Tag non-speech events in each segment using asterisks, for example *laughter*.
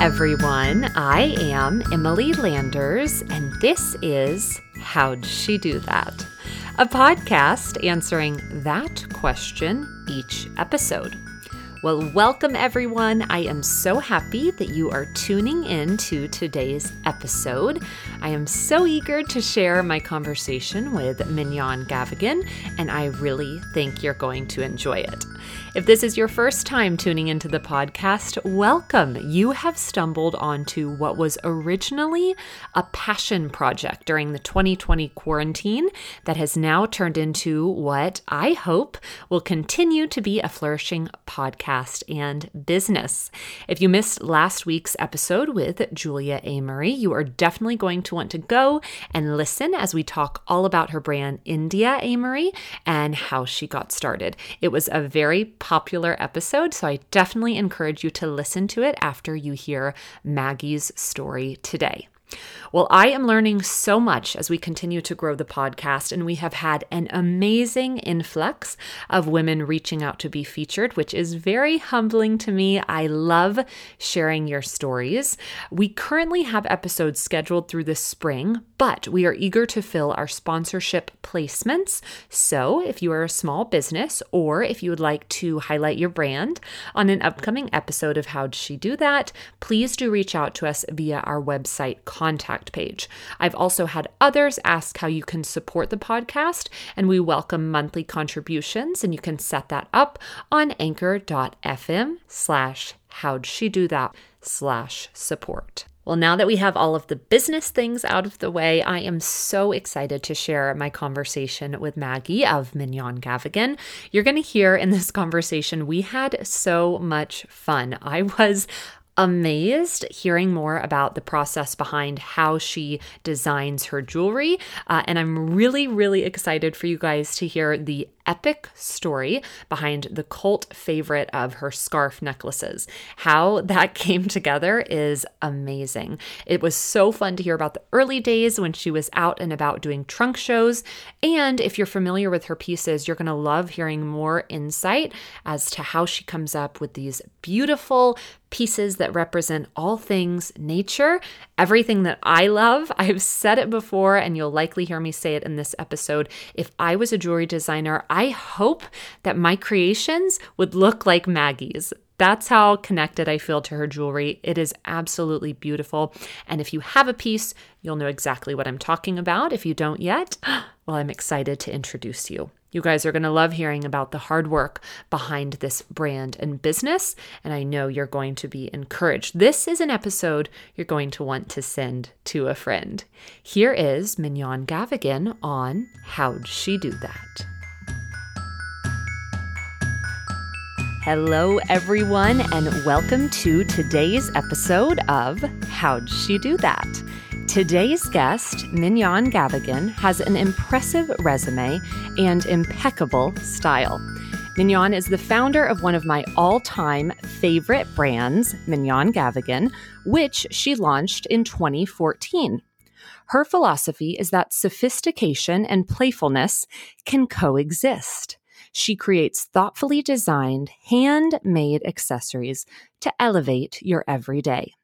Everyone. I am Emily Landers, and this is How'd She Do That? A podcast answering that question each episode. Well, welcome everyone. I am so happy that you are tuning in to today's episode. I am so eager to share my conversation with Mignon Gavigan, and I really think you're going to enjoy it. If this is your first time tuning into the podcast, welcome. You have stumbled onto what was originally a passion project during the 2020 quarantine that has now turned into what I hope will continue to be a flourishing podcast and business. If you missed last week's episode with Julia Amory, you are definitely going to want to go and listen as we talk all about her brand, India Amory, and how she got started. It was a very popular episode, so I definitely encourage you to listen to it after you hear Maggie's story today. Well, I am learning so much as we continue to grow the podcast, and we have had an amazing influx of women reaching out to be featured, which is very humbling to me. I love sharing your stories. We currently have episodes scheduled through the spring, but we are eager to fill our sponsorship placements. So, if you are a small business or if you would like to highlight your brand on an upcoming episode of How'd She Do That, please do reach out to us via our website contact page. I've also had others ask how you can support the podcast, and we welcome monthly contributions, and you can set that up on anchor.fm slash how'd she do that slash support. Well, now that we have all of the business things out of the way, I am so excited to share my conversation with Maggie of Mignon Gavigan. You're going to hear in this *laughs* conversation, we had so much fun. I was amazed hearing more about the process behind how she designs her jewelry. Uh, and I'm really, really excited for you guys to hear the epic story behind the cult favorite of her scarf necklaces. How that *laughs* came together is amazing. It was so fun to hear about the early days when she was out and about doing trunk shows. And if you're familiar with her pieces, you're going to love hearing more insight as to how she comes up with these beautiful pieces that represent all things nature, everything that I love. *laughs* I've said it before, and you'll likely hear me say it in this episode. If I was a jewelry designer, I hope that my creations would look like Maggie's. That's how connected I feel to her jewelry. It is absolutely beautiful. And if you have a piece, you'll know exactly what I'm talking about. If you don't yet, *gasps* well, I'm excited to introduce you. You guys are going to love hearing about the hard work behind this brand and business, and I know you're going to be encouraged. This is an episode you're going to want to send to a friend. Here is Mignon Gavigan on How'd She Do That? Hello, everyone, and welcome to today's episode of How'd She Do That? Today's guest, Mignon Gavigan, has an impressive resume and impeccable style. Mignon is the founder of one of my all time favorite brands, Mignon Gavigan, which she launched in 2014. Her philosophy is that sophistication and playfulness can coexist she creates thoughtfully designed, handmade accessories to elevate your everyday.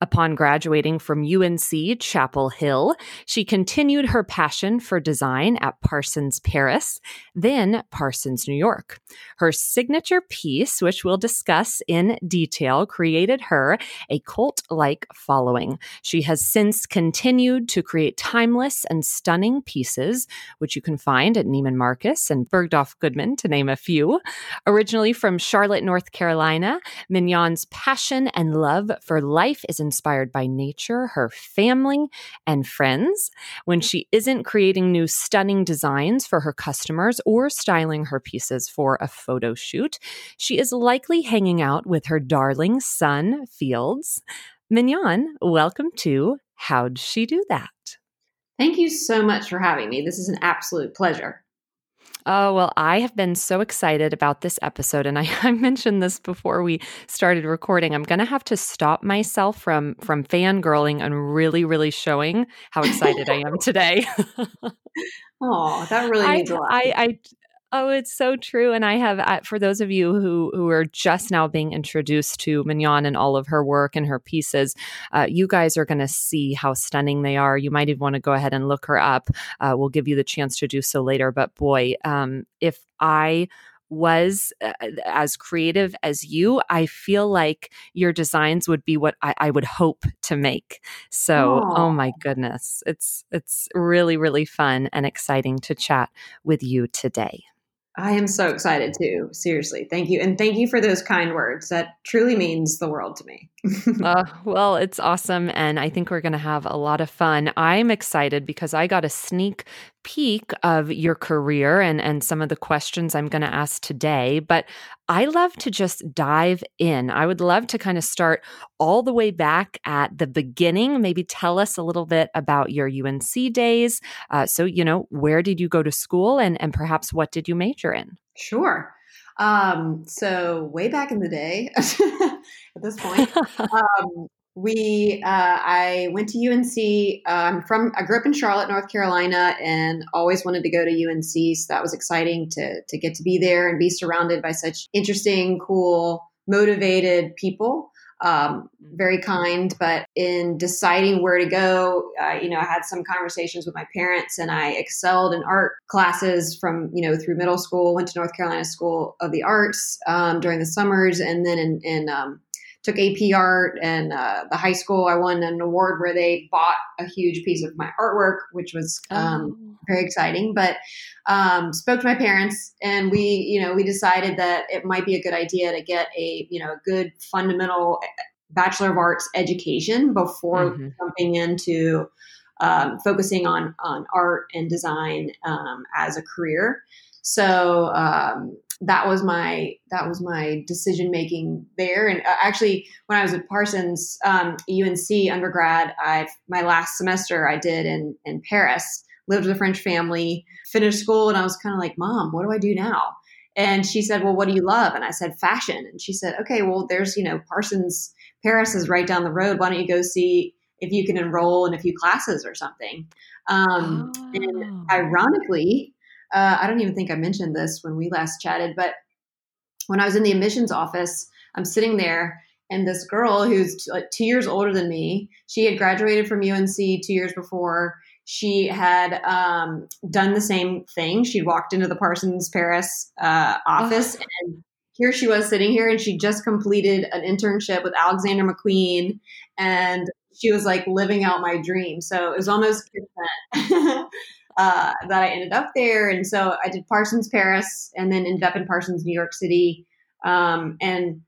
Upon graduating from UNC Chapel Hill, she continued her passion for design at Parsons Paris, then Parsons New York. Her signature piece, which we'll discuss in detail, created her a cult like following. She has since continued to create timeless and stunning pieces, which you can find at Neiman Marcus and Bergdorf Goodman, to name a few. Originally from Charlotte, North Carolina, Mignon's passion and love for life life is inspired by nature, her family, and friends. When she isn't creating new stunning designs for her customers or styling her pieces for a photo shoot, she is likely hanging out with her darling son, Fields. Mignon, welcome to How'd She Do That? Thank you so much for having me. This is an absolute pleasure. Oh, well, I have been so excited about this episode. And I, *laughs* I mentioned this before we started recording. I'm going to have to stop myself from, from fangirling and really, really showing how excited I am *laughs* today. *laughs* oh, that really means a lot. I, I, Oh, it's so true. And I have, uh, for those of you who who are just now being introduced to Mignon and all of her work and her pieces, uh, you guys are going to see how stunning they are. You might even want to go ahead and look her up. Uh, we'll give you the chance to do so later. But boy, um, if I was uh, as creative as you, I feel like your designs would be what I, I would hope to make. So, Aww. oh my goodness, it's it's really really fun and exciting to chat with you today. I am so excited too. Seriously. Thank you. And thank you for those kind words. That truly means the world to me. *laughs* uh, well, it's awesome. And I think we're going to have a lot of fun. I'm excited because I got a sneak peek of your career and, and some of the questions I'm going to ask today. But I love to just dive in. I would love to kind of start all the way back at the beginning. Maybe tell us a little bit about your UNC days. Uh, so, you know, where did you go to school and, and perhaps what did you major in? Sure. Um, so way back in the day, *laughs* at this point, *laughs* um, we uh, I went to UNC. Um, from I grew up in Charlotte, North Carolina, and always wanted to go to UNC. So that was exciting to to get to be there and be surrounded by such interesting, cool, motivated people um, very kind. But in deciding where to go, uh, you know, I had some conversations with my parents, and I excelled in art classes from you know through middle school. Went to North Carolina School of the Arts um, during the summers, and then in, in um, took AP art and uh, the high school. I won an award where they bought a huge piece of my artwork, which was um, oh. very exciting. But um, spoke to my parents, and we, you know, we decided that it might be a good idea to get a, you know, a good fundamental eh, bachelor of arts education before mm-hmm. jumping into um, focusing on on art and design um, as a career. So um, that was my that was my decision making there. And uh, actually, when I was at Parsons um, UNC undergrad, I my last semester I did in in Paris. Lived with a French family, finished school, and I was kind of like, "Mom, what do I do now?" And she said, "Well, what do you love?" And I said, "Fashion." And she said, "Okay, well, there's you know Parsons Paris is right down the road. Why don't you go see if you can enroll in a few classes or something?" Um, oh. And ironically, uh, I don't even think I mentioned this when we last chatted, but when I was in the admissions office, I'm sitting there and this girl who's t- like two years older than me, she had graduated from UNC two years before. She had um, done the same thing. She'd walked into the Parsons Paris uh, office, oh. and here she was sitting here, and she just completed an internship with Alexander McQueen, and she was like living out my dream. So it was almost uh, that I ended up there. And so I did Parsons Paris and then ended up in Parsons, New York City. Um, and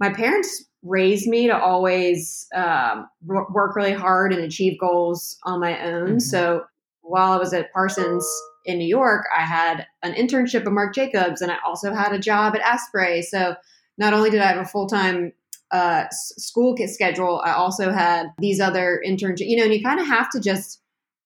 my parents raised me to always um, work really hard and achieve goals on my own. Mm-hmm. So while I was at Parsons in New York, I had an internship at Marc Jacobs and I also had a job at Asprey. So not only did I have a full time uh, school schedule, I also had these other internships, you know, and you kind of have to just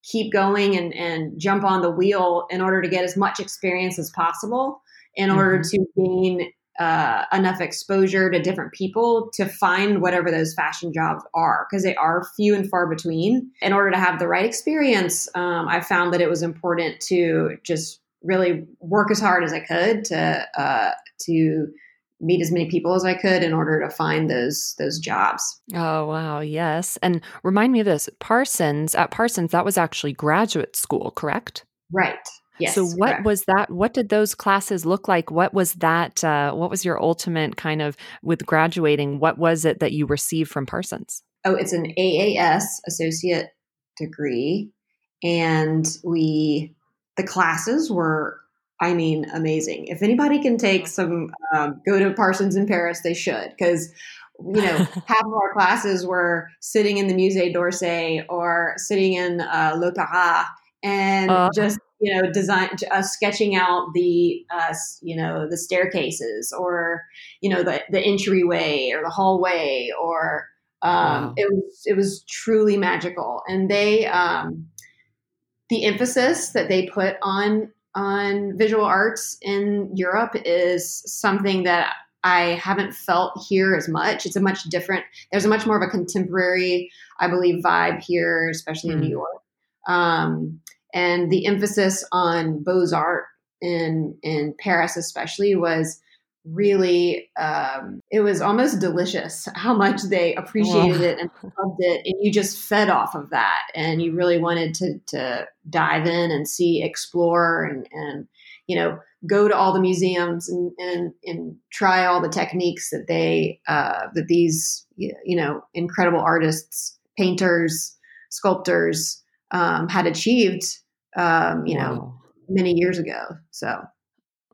keep going and, and jump on the wheel in order to get as much experience as possible in order mm-hmm. to gain uh, enough exposure to different people to find whatever those fashion jobs are because they are few and far between. In order to have the right experience, um, I found that it was important to just really work as hard as I could to uh, to meet as many people as I could in order to find those those jobs. Oh wow, yes. And remind me of this. Parsons at Parsons that was actually graduate school, correct? Right. Yes. So what correct. was that? What did those classes look like? What was that? Uh, what was your ultimate kind of with graduating? What was it that you received from Parsons? Oh, it's an AAS associate degree, and we the classes were I mean, amazing. If anybody can take some, um, go to Parsons in Paris, they should, because you know, *laughs* half of our classes were sitting in the Musée d'Orsay or sitting in uh, l'Opéra and uh, just you know, design uh, sketching out the uh, you know the staircases or you know the the entryway or the hallway or um, wow. it was it was truly magical and they um, the emphasis that they put on on visual arts in Europe is something that I haven't felt here as much. It's a much different, there's a much more of a contemporary, I believe, vibe here, especially mm. in New hmm. York. Um, and the emphasis on Beaux Arts in in Paris, especially, was really um, it was almost delicious how much they appreciated it and loved it and you just fed off of that and you really wanted to to dive in and see explore and and you know go to all the museums and and, and try all the techniques that they uh, that these you know incredible artists painters sculptors um, had achieved um, you wow. know many years ago so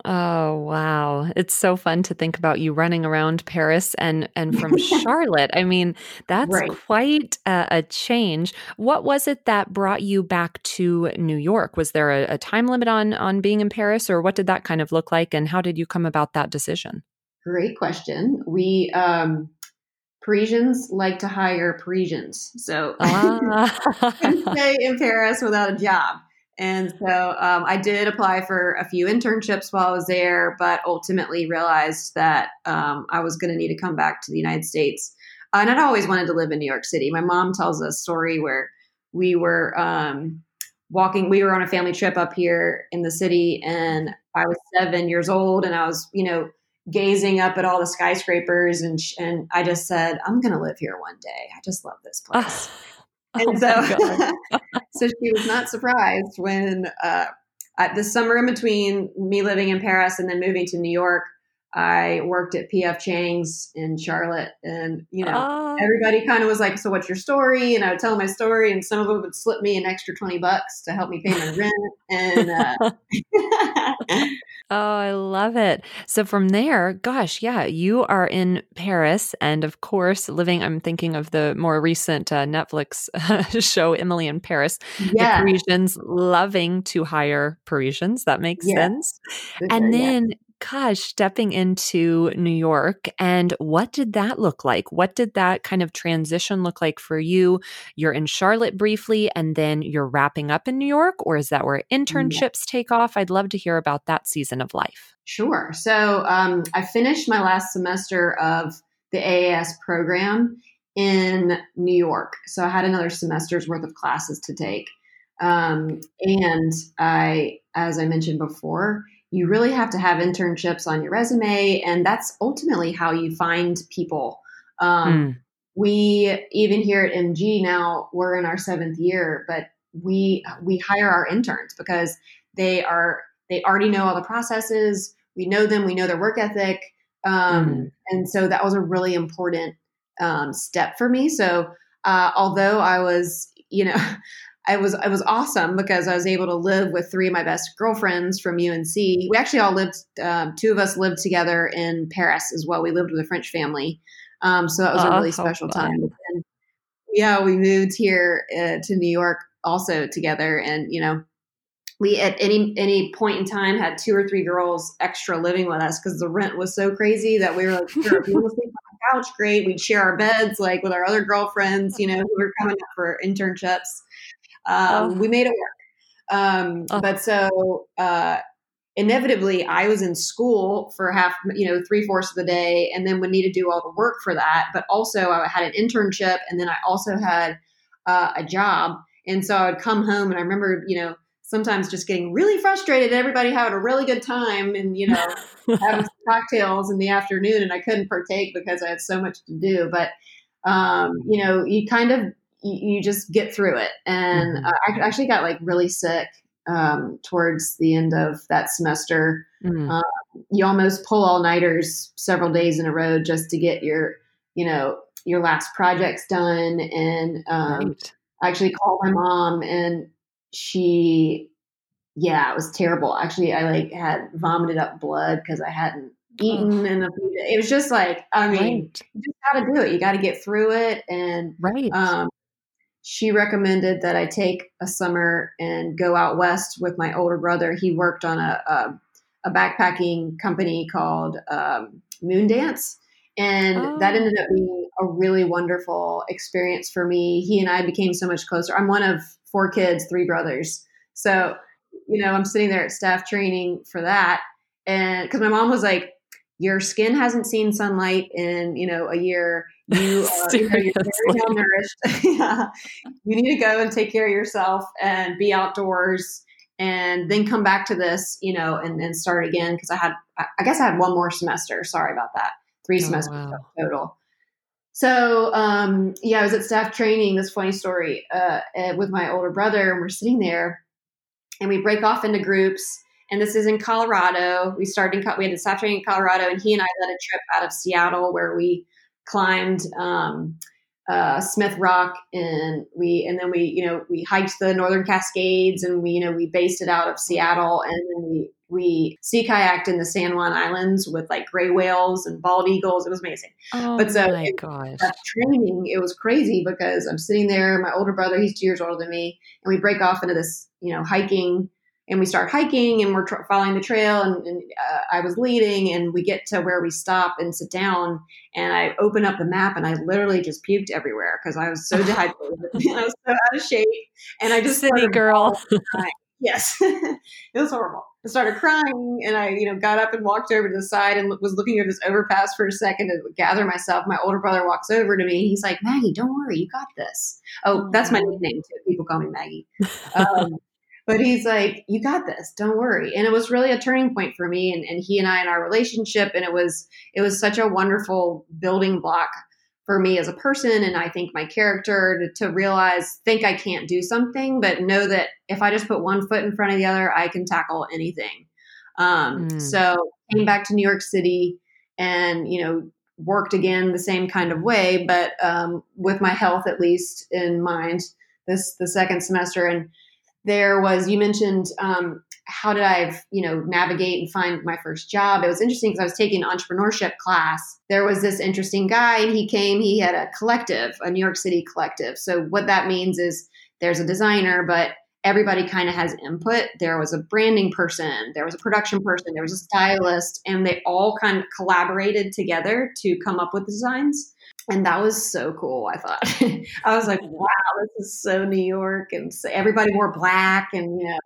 Oh wow. It's so fun to think about you running around Paris and and from *laughs* Charlotte. I mean, that's right. quite a, a, change. What was it that brought you back to New York? Was there a, a time limit on on being in Paris or what did that kind of look like and how did you come about that decision? Great question. We um Parisians like to hire Parisians. So *laughs* ah. couldn't stay in Paris without a job. And so um, I did apply for a few internships while I was there, but ultimately realized that um, I was going to need to come back to the United States. And I'd always wanted to live in New York City. My mom tells a story where we were um, walking, we were on a family trip up here in the city, and I was seven years old, and I was, you know, gazing up at all the skyscrapers, and and I just said, "I'm going to live here one day. I just love this place." And oh so, *laughs* so she was not surprised when uh, the summer in between me living in Paris and then moving to New York, I worked at PF Chang's in Charlotte, and you know uh, everybody kind of was like, "So what's your story?" And I would tell my story, and some of them would slip me an extra twenty bucks to help me pay my rent. And uh, *laughs* *laughs* oh, I love it. So from there, gosh, yeah, you are in Paris, and of course, living. I'm thinking of the more recent uh, Netflix *laughs* show, Emily in Paris. Yeah. The Parisians loving to hire Parisians. That makes yeah. sense. and then. Yeah gosh, stepping into New York and what did that look like? What did that kind of transition look like for you? You're in Charlotte briefly and then you're wrapping up in New York, or is that where internships yeah. take off? I'd love to hear about that season of life. Sure. So um, I finished my last semester of the AAS program in New York. So I had another semester's worth of classes to take. Um, and I, as I mentioned before, you really have to have internships on your resume, and that's ultimately how you find people. Um, mm. We even here at MG now we're in our seventh year, but we we hire our interns because they are they already know all the processes. We know them. We know their work ethic, um, mm. and so that was a really important um, step for me. So uh, although I was, you know, *laughs* I was I was awesome because I was able to live with three of my best girlfriends from UNC. We actually all lived. Um, two of us lived together in Paris as well. We lived with a French family, um, so that was a really special time. And, yeah, we moved here uh, to New York also together, and you know, we at any any point in time had two or three girls extra living with us because the rent was so crazy that we were like, sure, if you want to sleep on the couch, great. We'd share our beds like with our other girlfriends, you know, who were coming up for internships. Um, oh. We made it work. Um, oh. But so uh, inevitably, I was in school for half, you know, three fourths of the day, and then would need to do all the work for that. But also, I had an internship, and then I also had uh, a job. And so I would come home, and I remember, you know, sometimes just getting really frustrated. Everybody having a really good time, and you know, *laughs* having cocktails in the afternoon, and I couldn't partake because I had so much to do. But um, you know, you kind of you, you just get through it. And mm-hmm. I actually got like really sick um, towards the end of that semester. Mm-hmm. Um, you almost pull all nighters several days in a row just to get your, you know, your last projects done. And um, right. I actually called my mom and she, yeah, it was terrible. Actually, I like had vomited up blood because I hadn't eaten in a few days. It was just like, I mean, right. you just got to do it. You got to get through it. And right. Um, she recommended that I take a summer and go out west with my older brother. He worked on a, a, a backpacking company called um, Moondance. And oh. that ended up being a really wonderful experience for me. He and I became so much closer. I'm one of four kids, three brothers. So, you know, I'm sitting there at staff training for that. And because my mom was like, your skin hasn't seen sunlight in, you know, a year you *laughs* are you know, very malnourished. *laughs* yeah. You need to go and take care of yourself and be outdoors and then come back to this, you know, and, and start again because I had, I guess I had one more semester. Sorry about that. Three oh, semesters wow. total. So um, yeah, I was at staff training. This funny story uh, eh, with my older brother, and we're sitting there, and we break off into groups. And this is in Colorado. We started in we had a staff training in Colorado, and he and I led a trip out of Seattle where we climbed um, uh, Smith Rock, and we and then we you know we hiked the Northern Cascades, and we you know we based it out of Seattle, and then we we sea kayaked in the San Juan Islands with like gray whales and bald eagles. It was amazing. Oh but so my gosh. that training, it was crazy because I'm sitting there, my older brother, he's two years older than me, and we break off into this, you know, hiking and we start hiking and we're tra- following the trail and, and uh, i was leading and we get to where we stop and sit down and i open up the map and i literally just puked everywhere because i was so *laughs* dehydrated. *laughs* I was so out of shape and i just city girl. *laughs* yes. It was horrible. I started crying and i you know got up and walked over to the side and was looking at this overpass for a second to gather myself. My older brother walks over to me. He's like maggie don't worry. You got this. Oh that's my nickname too. People call me maggie. Um, but he's like, you got this, don't worry. And it was really a turning point for me and, and he and I in our relationship. And it was, it was such a wonderful building block for me as a person. And I think my character to, to realize, think I can't do something, but know that if I just put one foot in front of the other, I can tackle anything. Um, mm. So came back to New York City and, you know, worked again the same kind of way, but um, with my health at least in mind this the second semester. And there was you mentioned um, how did I, you know, navigate and find my first job? It was interesting because I was taking an entrepreneurship class. There was this interesting guy, and he came. He had a collective, a New York City collective. So what that means is there's a designer, but everybody kind of has input. There was a branding person, there was a production person, there was a stylist, and they all kind of collaborated together to come up with designs and that was so cool. I thought *laughs* I was like, wow, this is so New York, and so everybody wore black, and you know,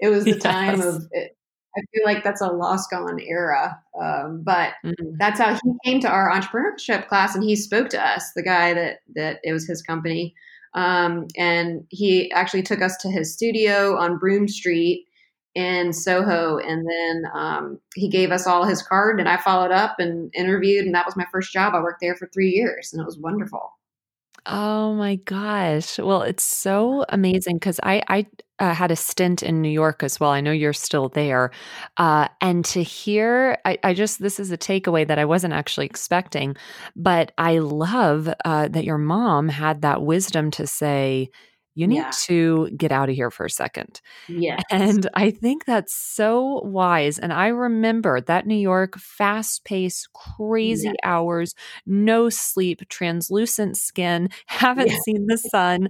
it was the yes. time of. It. I feel like that's a lost gone era, um, but mm-hmm. that's how he came to our entrepreneurship class, and he spoke to us. The guy that that it was his company, um, and he actually took us to his studio on Broome Street in Soho. And then um, he gave us all his card, and I followed up and interviewed. And that was my first job. I worked there for three years, and it was wonderful. Oh my gosh. Well, it's so amazing because I, I uh, had a stint in New York as well. I know you're still there. Uh, and to hear, I, I, just, this is a takeaway that I wasn't actually expecting, but I love uh, that your mom had that wisdom to say, you need yeah. to get out of here for a second. Yeah. And I think that's so wise. And I remember that New York fast paced, crazy yes. hours, no sleep, translucent skin, *laughs* haven't yes. seen the sun.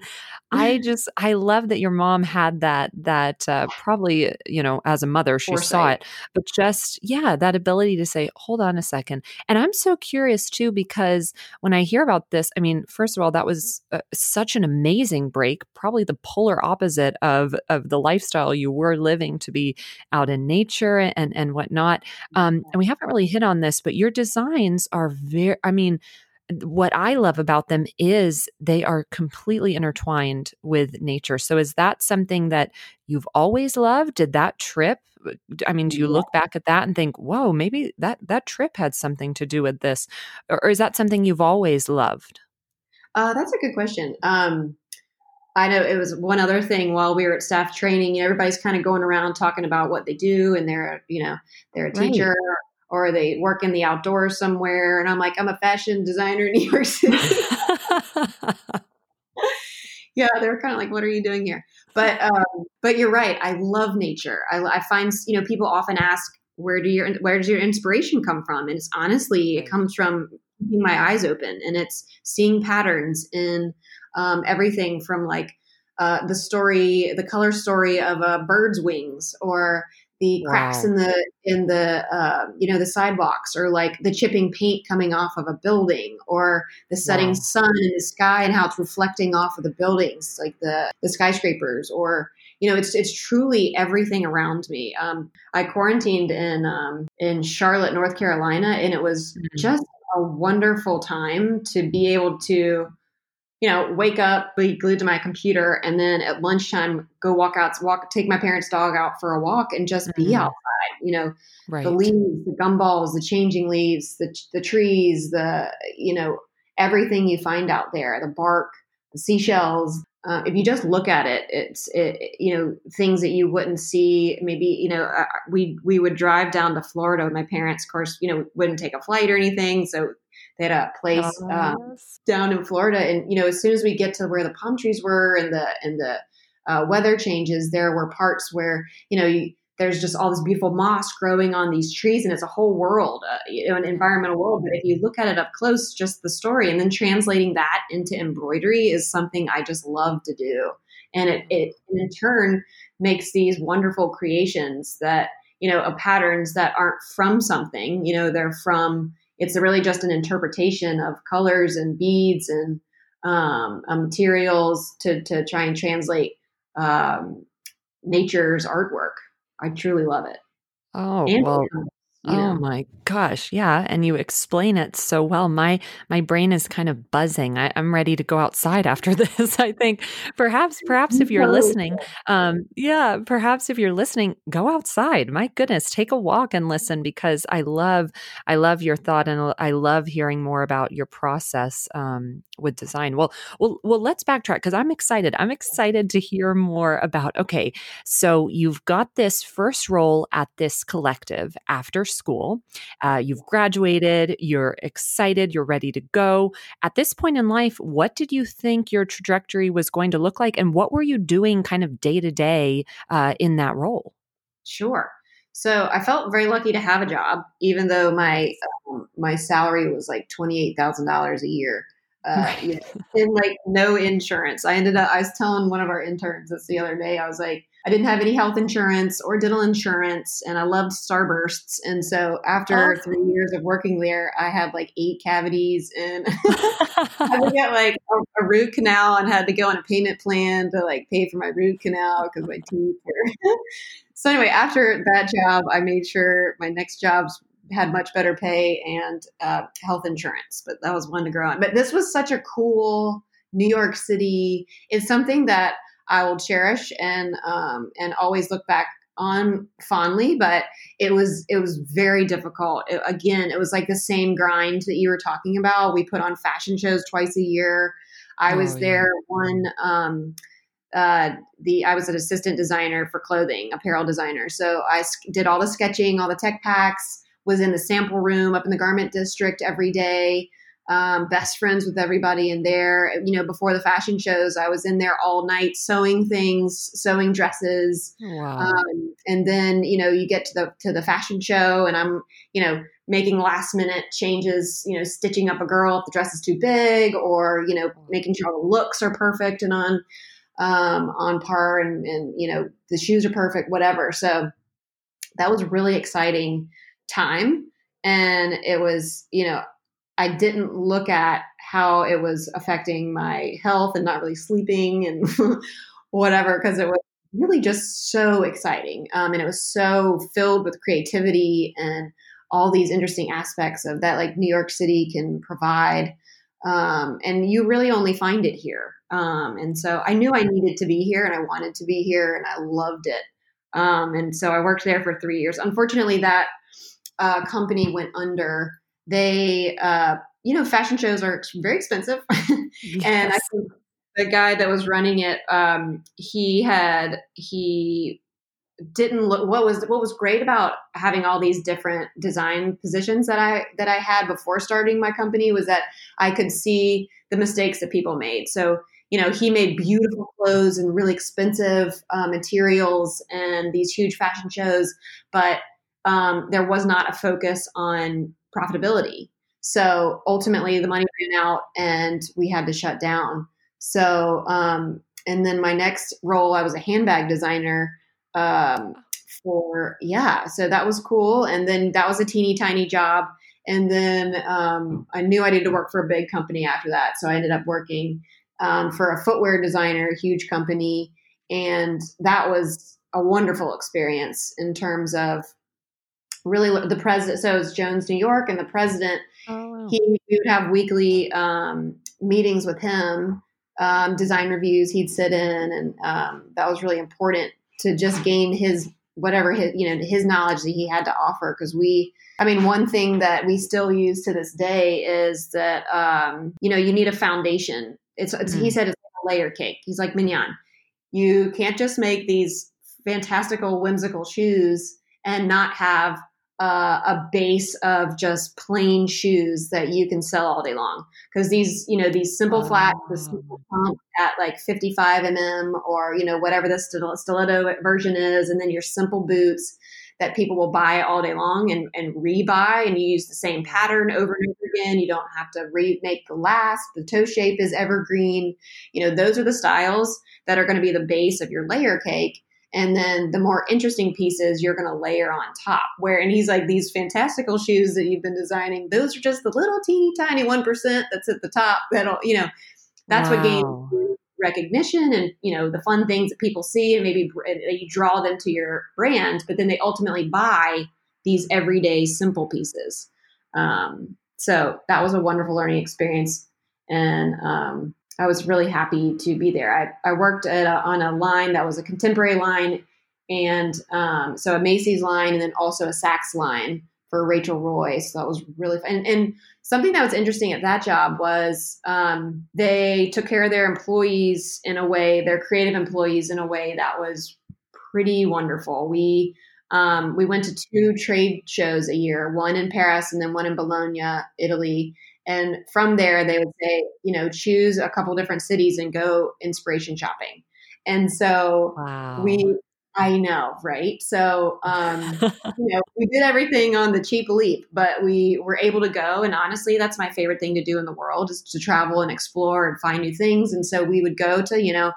I *laughs* just, I love that your mom had that, that uh, probably, you know, as a mother, she Foresight. saw it, but just, yeah, that ability to say, hold on a second. And I'm so curious too, because when I hear about this, I mean, first of all, that was uh, such an amazing break probably the polar opposite of of the lifestyle you were living to be out in nature and and whatnot. Um, and we haven't really hit on this, but your designs are very. I mean, what I love about them is they are completely intertwined with nature. So is that something that you've always loved? Did that trip I mean, do you look back at that and think, "Whoa, maybe that that trip had something to do with this," or, or is that something you've always loved? Uh, that's a good question. Um, I know it was one other thing while we were at staff training. You know, everybody's kind of going around talking about what they do, and they're you know they're a teacher right. or they work in the outdoors somewhere. And I'm like, I'm a fashion designer in New York City. *laughs* yeah, they're kind of like, what are you doing here? But um, but you're right. I love nature. I, I find you know people often ask where do your where does your inspiration come from? And it's honestly it comes from keeping my eyes open and it's seeing patterns in um, everything from like uh, the story, the color story of a bird's wings, or the cracks wow. in the in the uh, you know the sidewalks, or like the chipping paint coming off of a building, or the setting wow. sun in the sky and how it's reflecting off of the buildings, like the the skyscrapers, or you know, it's it's truly everything around me. Um, I quarantined in um, in Charlotte, North Carolina, and it was mm-hmm. just a wonderful time to be able to you know, wake up, be glued to my computer, and then at lunchtime go walk out, walk, take my parents' dog out for a walk, and just mm-hmm. be outside. You know, right. the leaves, the gumballs, the changing leaves, the the trees, the you know everything you find out there, the bark, the seashells. Uh, if you just look at it, it's it, you know things that you wouldn't see. Maybe you know uh, we we would drive down to Florida. My parents, of course, you know wouldn't take a flight or anything, so they had a place oh, um, down in Florida, and you know, as soon as we get to where the palm trees were and the and the uh, weather changes, there were parts where you know you, there's just all this beautiful moss growing on these trees, and it's a whole world, uh, you know, an environmental world. But if you look at it up close, just the story, and then translating that into embroidery is something I just love to do, and it, it in turn makes these wonderful creations that you know, of patterns that aren't from something. You know, they're from it's really just an interpretation of colors and beads and um, uh, materials to, to try and translate um, nature's artwork. I truly love it. Oh, and well, Oh my gosh, yeah, and you explain it so well. My my brain is kind of buzzing. I, am ready to go outside after *laughs* this. I think perhaps perhaps if you're listening, um, yeah, perhaps if you're listening, go outside. My goodness, take a walk and listen because I love I love your thought and I love hearing more about your process um, with design. Well, well, well. Let's backtrack because I'm excited. I'm excited to hear more about. Okay, so you've got this first role at this collective after school. Uh, you've graduated, you're excited, you're ready to go. At this point in life, what did you think your trajectory was going to look like? And what were you doing kind of day to day uh, in that role? Sure. So I felt very lucky to have a job, even though my um, my salary was like twenty eight thousand dollars a year. Uh, *laughs* you know, in like no insurance. I ended up. I was telling one of our interns this the other day. I was like, I didn't have any health insurance or dental insurance, and I loved Starbursts. And so after oh. three years of working there, I had like eight cavities, and *laughs* *laughs* I get like a, a, root canal, and had to go on a payment plan to like pay for my root canal because my teeth were. *laughs* so anyway, after that job, I made sure my next jobs had much better pay and uh, health insurance, but that was one to grow on. But this was such a cool New York City. It's something that I will cherish and um, and always look back on fondly but it was it was very difficult. It, again it was like the same grind that you were talking about. We put on fashion shows twice a year. I oh, was there yeah. one um uh the i was an assistant designer for clothing apparel designer. So i did all the sketching all the tech packs was in the sample room up in the garment district every day um, best friends with everybody in there. You know, before the fashion shows, I was in there all night sewing things, sewing dresses, wow. um, and then you know you get to the to the fashion show, and I'm you know making last minute changes, you know, stitching up a girl if the dress is too big, or you know making sure all the looks are perfect and on um, on par, and and you know the shoes are perfect, whatever. So that was really exciting time and it was you know I didn't look at how it was affecting my health and not really sleeping and *laughs* whatever because it was really just so exciting um, and it was so filled with creativity and all these interesting aspects of that like new york city can provide um, and you really only find it here um, and so i knew i needed to be here and i wanted to be here and i loved it um, and so i worked there for three years. Unfortunately that uh, company went under they, uh, you know, fashion shows are very expensive. yes. *laughs* And I think the guy that was running it, um, he had, he didn't look what was what was great about having all these different design positions that I that I had before starting my company was that I could see the mistakes that people made. So you know he made beautiful clothes and really expensive uh, materials and these huge fashion shows, but um, there was not a focus on profitability. So ultimately, the money ran out and we had to shut down. So, um, and then my next role, I was a handbag designer um, for, yeah, so that was cool. And then that was a teeny tiny job. And then um, I knew I needed to work for a big company after that. So I ended up working um, for a footwear designer, huge company. And that was a wonderful experience in terms of really the president. So it's Jones, New York, and the president. Oh, wow. He would have weekly um, meetings with him um, design reviews he'd sit in, and um, that was really important to just gain his whatever his you know his knowledge that he had to offer because we i mean one thing that we still use to this day is that um, you know you need a foundation it's, it's mm-hmm. he said it's like a layer cake he's like mignon you can't just make these fantastical whimsical shoes and not have uh, a base of just plain shoes that you can sell all day long. Because these, you know, these simple oh. flats, the simple pump at like 55 mm or, you know, whatever the stiletto version is, and then your simple boots that people will buy all day long and, and rebuy, and you use the same pattern over and over again. You don't have to remake the last. The toe shape is evergreen. You know, those are the styles that are going to be the base of your layer cake and then the more interesting pieces you're going to layer on top where and he's like these fantastical shoes that you've been designing those are just the little teeny tiny 1% that's at the top that'll you know that's wow. what gains recognition and you know the fun things that people see and maybe you draw them to your brand but then they ultimately buy these everyday simple pieces um, so that was a wonderful learning experience and um, I was really happy to be there. I, I worked a, on a line that was a contemporary line, and um, so a Macy's line, and then also a Saks line for Rachel Roy. So that was really fun. And, and something that was interesting at that job was um, they took care of their employees in a way, their creative employees in a way that was pretty wonderful. We um, we went to two trade shows a year, one in Paris and then one in Bologna, Italy and from there, they would say, you know, choose a couple different cities and go inspiration shopping. And so wow. we, I know, right? So, um, *laughs* you know, we did everything on the cheap leap, but we were able to go. And honestly, that's my favorite thing to do in the world is to travel and explore and find new things. And so we would go to, you know,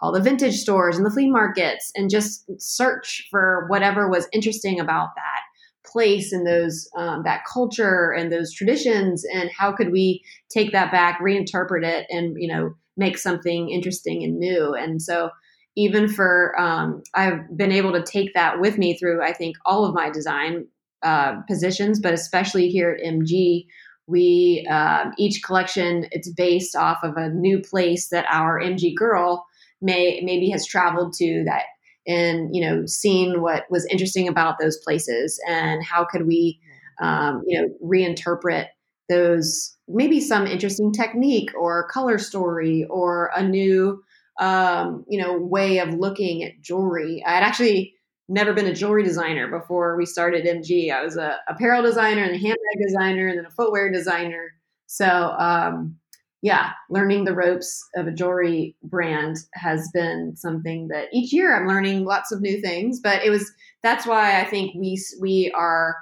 all the vintage stores and the flea markets and just search for whatever was interesting about that place and those um, that culture and those traditions and how could we take that back reinterpret it and you know make something interesting and new? And so even for um, i've been able to take that with me through i think all of my design uh, positions but especially here at mg we uh, each collection it's based off of a new place that our mg girl may maybe has traveled to that and you know seeing what was interesting about those places and how could we um, you know reinterpret those maybe some interesting technique or color story or a new um, you know way of looking at jewelry. I'd actually never been a jewelry designer before we started mg i was a apparel designer and a handbag designer and then a footwear designer. So um, yeah, learning the ropes of a jewelry brand has been something that each year I'm learning lots of new things. But it was that's why I think we we are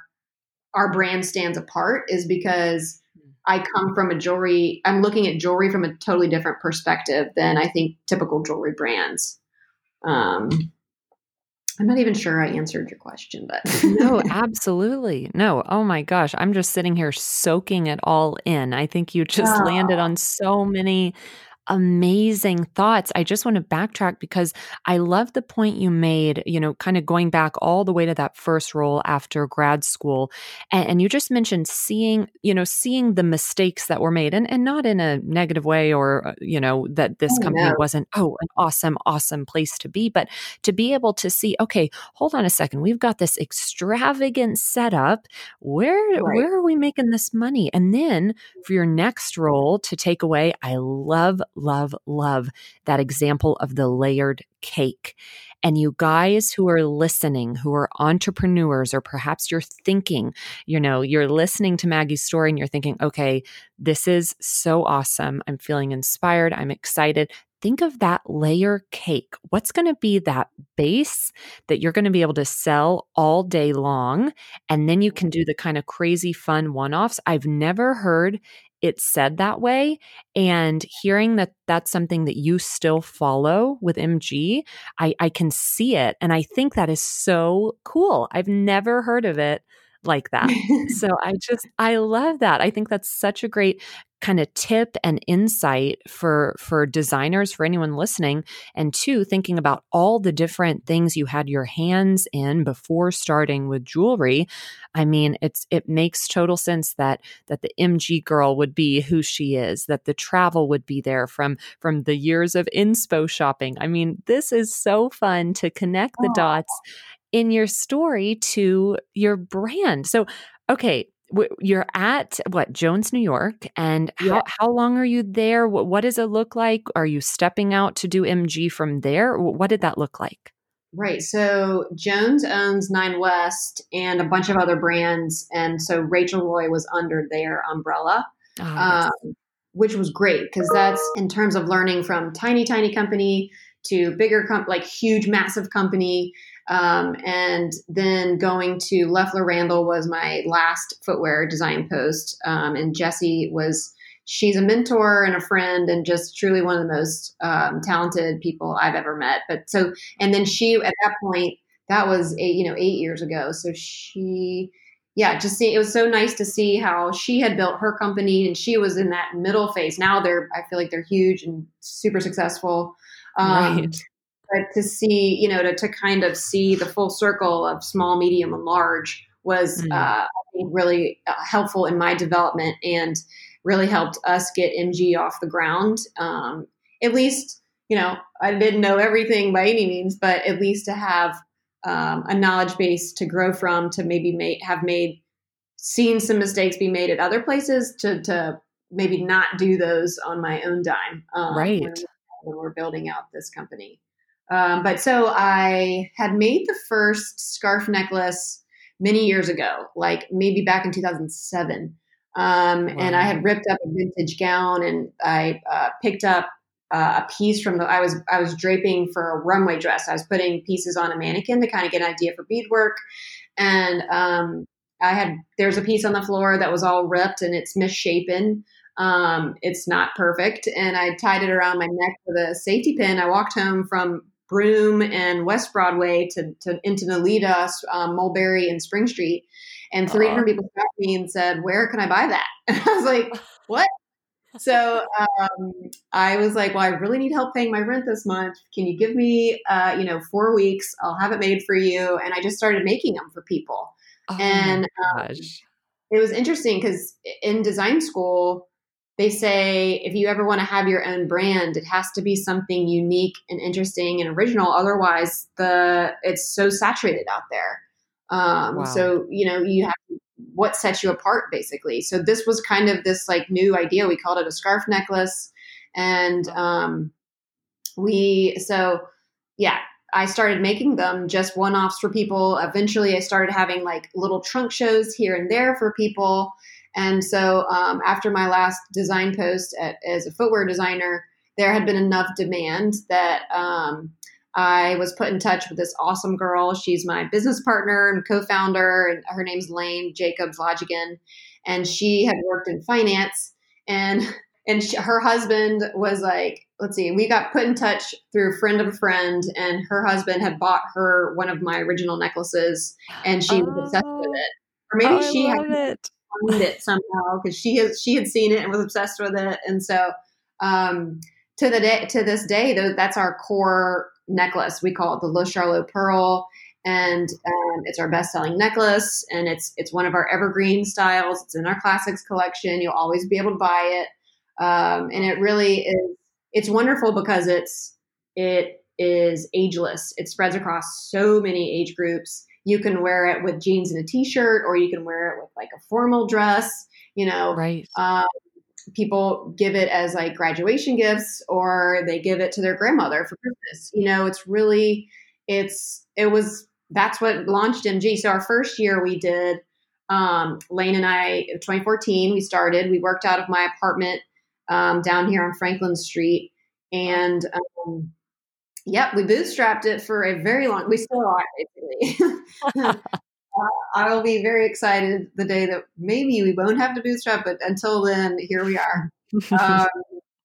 our brand stands apart is because I come from a jewelry. I'm looking at jewelry from a totally different perspective than I think typical jewelry brands. Um, I'm not even sure I answered your question, but no, *laughs* absolutely. No. Oh my gosh. I'm just sitting here soaking it all in. I think you just landed ah. on so many amazing thoughts. I just want to backtrack because I love the point you made, you know, kind of going back all the way to that first role after grad school. And, and you just mentioned seeing, you know, seeing the mistakes that were made and, and not in a negative way or, uh, you know, that this oh, company no. wasn't, oh, an awesome, awesome place to be, but to be able to see, okay, hold on a second. We've got this extravagant setup. Where, right. where are we making this money? And then for your next role to take away, I love love, love that example of the layered cake. And you guys who are listening, who are entrepreneurs, or perhaps you're thinking, you know, you're listening to Maggie's story and you're thinking, okay, this is so awesome. I'm feeling inspired. I'm excited. Think of that layer cake. What's going to be that base that you're going to be able to sell all day long? And then you can do the kind of crazy fun one offs. I've never heard it said that way and hearing that that's something that you still follow with mg I, I can see it and i think that is so cool. I've never heard of it like that. *laughs* So i just i love that. I think that's such a great kind of tip and insight for for designers for anyone listening and two thinking about all the different things you had your hands in before starting with jewelry. I mean it's it makes total sense that that the mg girl would be who she is that the travel would be there from from the years of inspo shopping. I mean this is so fun to connect the dots in your story to your brand. So okay you're at what Jones, New York, and how how long are you there? What, what does it look like? Are you stepping out to do MG from there? What did that look like? Right. So Jones owns Nine West and a bunch of other brands, and so Rachel Roy was under their umbrella, oh, um, which was great because that's in terms of learning from tiny tiny company to bigger comp like huge massive company um, and then going to Loeffler Randall was my last footwear design post. Um, and Jessie was, she's a mentor and a friend and just truly one of the most um, talented people I've ever met. But so, and then she, at that point, that was eight, you know, eight years ago. So she, yeah, just see, it was so nice to see how she had built her company and she was in that middle phase. Now they're, I feel like they're huge and super successful. Um, right but to see, you know, to, to kind of see the full circle of small, medium, and large was mm. uh, really uh, helpful in my development and really helped us get MG off the ground. Um, at least, you know, I didn't know everything by any means, but at least to have um, a knowledge base to grow from, to maybe make, have made, seen some mistakes be made at other places, to to maybe not do those on my own dime. Um, right. When, when we're building out this company. Um, but so I had made the first scarf necklace many years ago, like maybe back in 2007. Um, wow. And I had ripped up a vintage gown and I uh, picked up uh, a piece from the I was I was draping for a runway dress. I was putting pieces on a mannequin to kind of get an idea for beadwork, and um, I had there's a piece on the floor that was all ripped and it's misshapen. Um, it's not perfect, and I tied it around my neck with a safety pin. I walked home from Broome and West Broadway to, to into Nolita, um, Mulberry, and Spring Street. And 300 uh people stopped me and said, Where can I buy that? *laughs* And I was like, *laughs* What? so um, I was like, Well, I really need help paying my rent this month. Can you give me, uh, you know, four weeks? I'll have it made for you. And I just started making them for people. Oh and um, it was interesting because in design school, they say if you ever want to have your own brand, it has to be something unique and interesting and original. Otherwise, the it's so saturated out there. Um, wow. So you know you have what sets you apart basically. So this was kind of this like new idea. We called it a scarf necklace, and um, we so yeah. I started making them just one offs for people. Eventually, I started having like little trunk shows here and there for people. And so um, after my last design post at, as a footwear designer, there had been enough demand that um, I was put in touch with this awesome girl. She's my business partner and co-founder, and her name's Lane Jacobs Logigan, and she had worked in finance. And and she, her husband was like, let's see, we got put in touch through a friend of a friend, and her husband had bought her one of my original necklaces, and she oh, was obsessed with oh. it. Or maybe oh, she had it find it somehow because she has she had seen it and was obsessed with it, and so um, to the day to this day, though, that's our core necklace. We call it the Le Charlot Pearl, and um, it's our best selling necklace, and it's it's one of our evergreen styles. It's in our classics collection. You'll always be able to buy it, um, and it really is. It's wonderful because it's it is ageless. It spreads across so many age groups you can wear it with jeans and a t-shirt or you can wear it with like a formal dress you know. Right. Um, people give it as like graduation gifts or they give it to their grandmother for christmas. You know it's really it's it was that's what launched mg so our first year we did um, lane and i 2014 we started. We worked out of my apartment um, down here on franklin street and um, Yep, we bootstrapped it for a very long. We still are basically. uh, *laughs* I will be very excited the day that maybe we won't have to bootstrap, but until then, here we are. *laughs* um,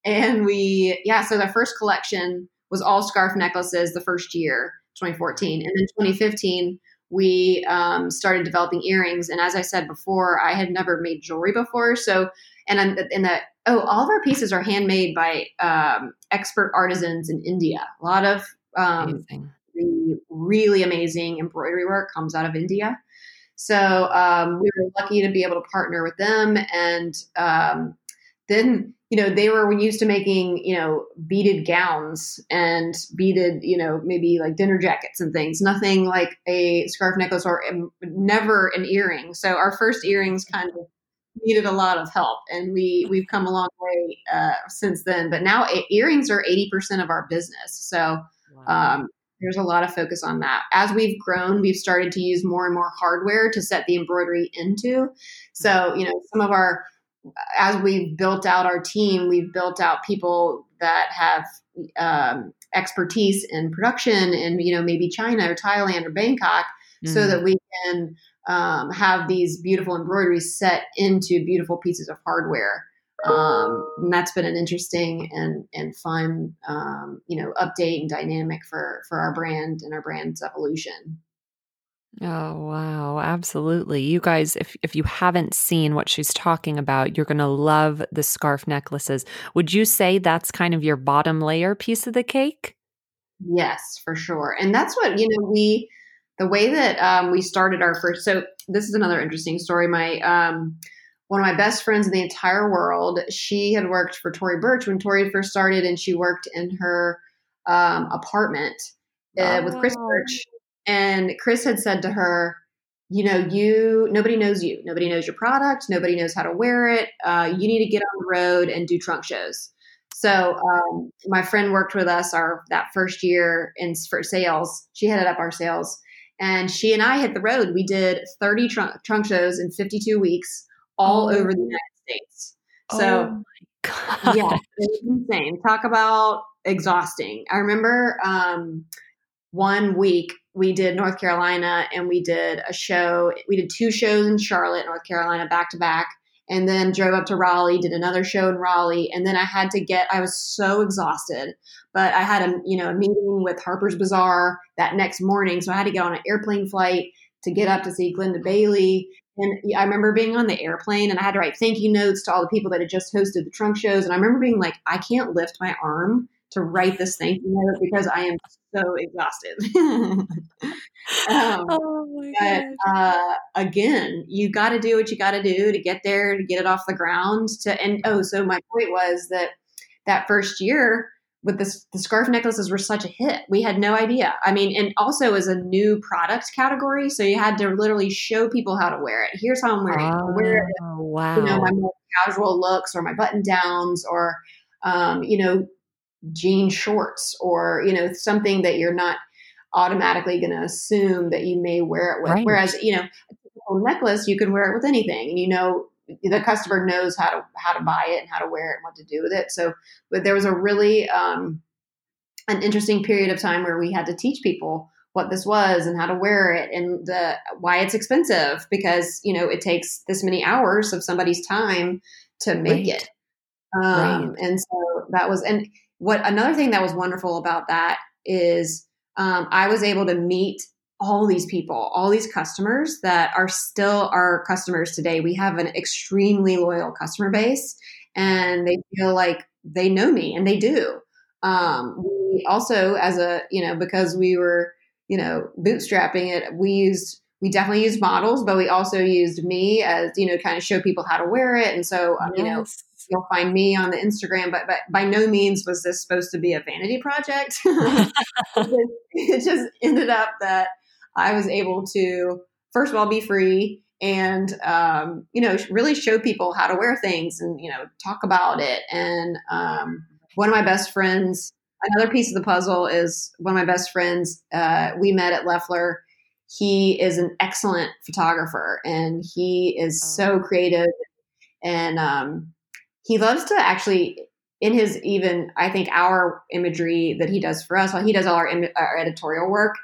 and we, yeah, so the first collection was all scarf necklaces the first year, 2014, and then 2015 we um, started developing earrings. And as I said before, I had never made jewelry before, so and in the oh, all of our pieces are handmade by um, expert artisans in India. A lot of um, the really amazing embroidery work comes out of India. So um, we were lucky to be able to partner with them, and um, then you know they were used to making you know beaded gowns and beaded you know maybe like dinner jackets and things. Nothing like a scarf necklace or um, never an earring. So our first earrings kind of needed a lot of help, and we we've come a long way uh, since then. But now earrings are eighty percent of our business. So. Wow. Um, there's a lot of focus on that. As we've grown, we've started to use more and more hardware to set the embroidery into. So, you know, some of our, as we've built out our team, we've built out people that have um, expertise in production in, you know, maybe China or Thailand or Bangkok mm-hmm. so that we can um, have these beautiful embroideries set into beautiful pieces of hardware um, and that's been an interesting and and fun um, you know update and dynamic for for our brand and our brand's evolution Oh wow, absolutely. You guys if if you haven't seen what she's talking about, you're going to love the scarf necklaces. Would you say that's kind of your bottom layer piece of the cake? Yes, for sure. And that's what, you know, we the way that um, we started our first so this is another interesting story. My um, one of my best friends in the entire world. She had worked for Tory Burch when Tory first started, and she worked in her um, apartment uh, oh. with Chris. Burch. And Chris had said to her, you know, you nobody knows you, nobody knows your product, nobody knows how to wear it. Uh, you need to get on the road and do trunk shows. So um, my friend worked with us our that first year in for sales. She headed up our sales, and she and I hit the road. We did 30 trunk, trunk shows in 52 weeks all oh. over the United States. So, oh yeah, it's insane. Talk about exhausting. I remember um, one week we did North Carolina and we did a show. We did two shows in Charlotte, North Carolina, back to back, and then drove up to Raleigh, did another show in Raleigh, and then I had to get. I was so exhausted, but I had a you know a meeting with Harper's Bazaar that next morning, so I had to get on an airplane flight to get up to see Glenda Bailey and I remember being on the airplane and I had to write thank you notes to all the people that had just hosted the trunk shows. And I remember being like, I can't lift my arm to write this thank you note because I am so exhausted. *laughs* um, oh but uh, again, you got to do what you got to do to get there, to get it off the ground. To and oh, so my point was that that first year, with this the scarf necklaces were such a hit. We had no idea. I mean, and also as a new product category, so you had to literally show people how to wear it. Here's how I'm wearing oh, it. Wear it. Wow. You know, my more casual looks or my button downs or um, you know, jean shorts or, you know, something that you're not automatically going to assume that you may wear it with. Right. Whereas, you know, necklace, you can wear it with anything and you know the customer knows how to how to buy it and how to wear it and what to do with it. So, but there was a really um, an interesting period of time where we had to teach people what this was and how to wear it and the why it's expensive because you know it takes this many hours of somebody's time to make right. it. Um, right. And so that was and what another thing that was wonderful about that is um, I was able to meet all these people, all these customers that are still our customers today. We have an extremely loyal customer base and they feel like they know me and they do. Um, we also, as a, you know, because we were, you know, bootstrapping it, we used, we definitely used models, but we also used me as, you know, kind of show people how to wear it. And so, yes. you know, you'll find me on the Instagram, but, but by no means was this supposed to be a vanity project. *laughs* *laughs* it just ended up that I was able to, first of all, be free and, um, you know, really show people how to wear things and, you know, talk about it. And um, one of my best friends, another piece of the puzzle is one of my best friends, uh, we met at Loeffler. He is an excellent photographer and he is oh. so creative and um, he loves to actually in his even i think our imagery that he does for us while he does all our, Im- our editorial work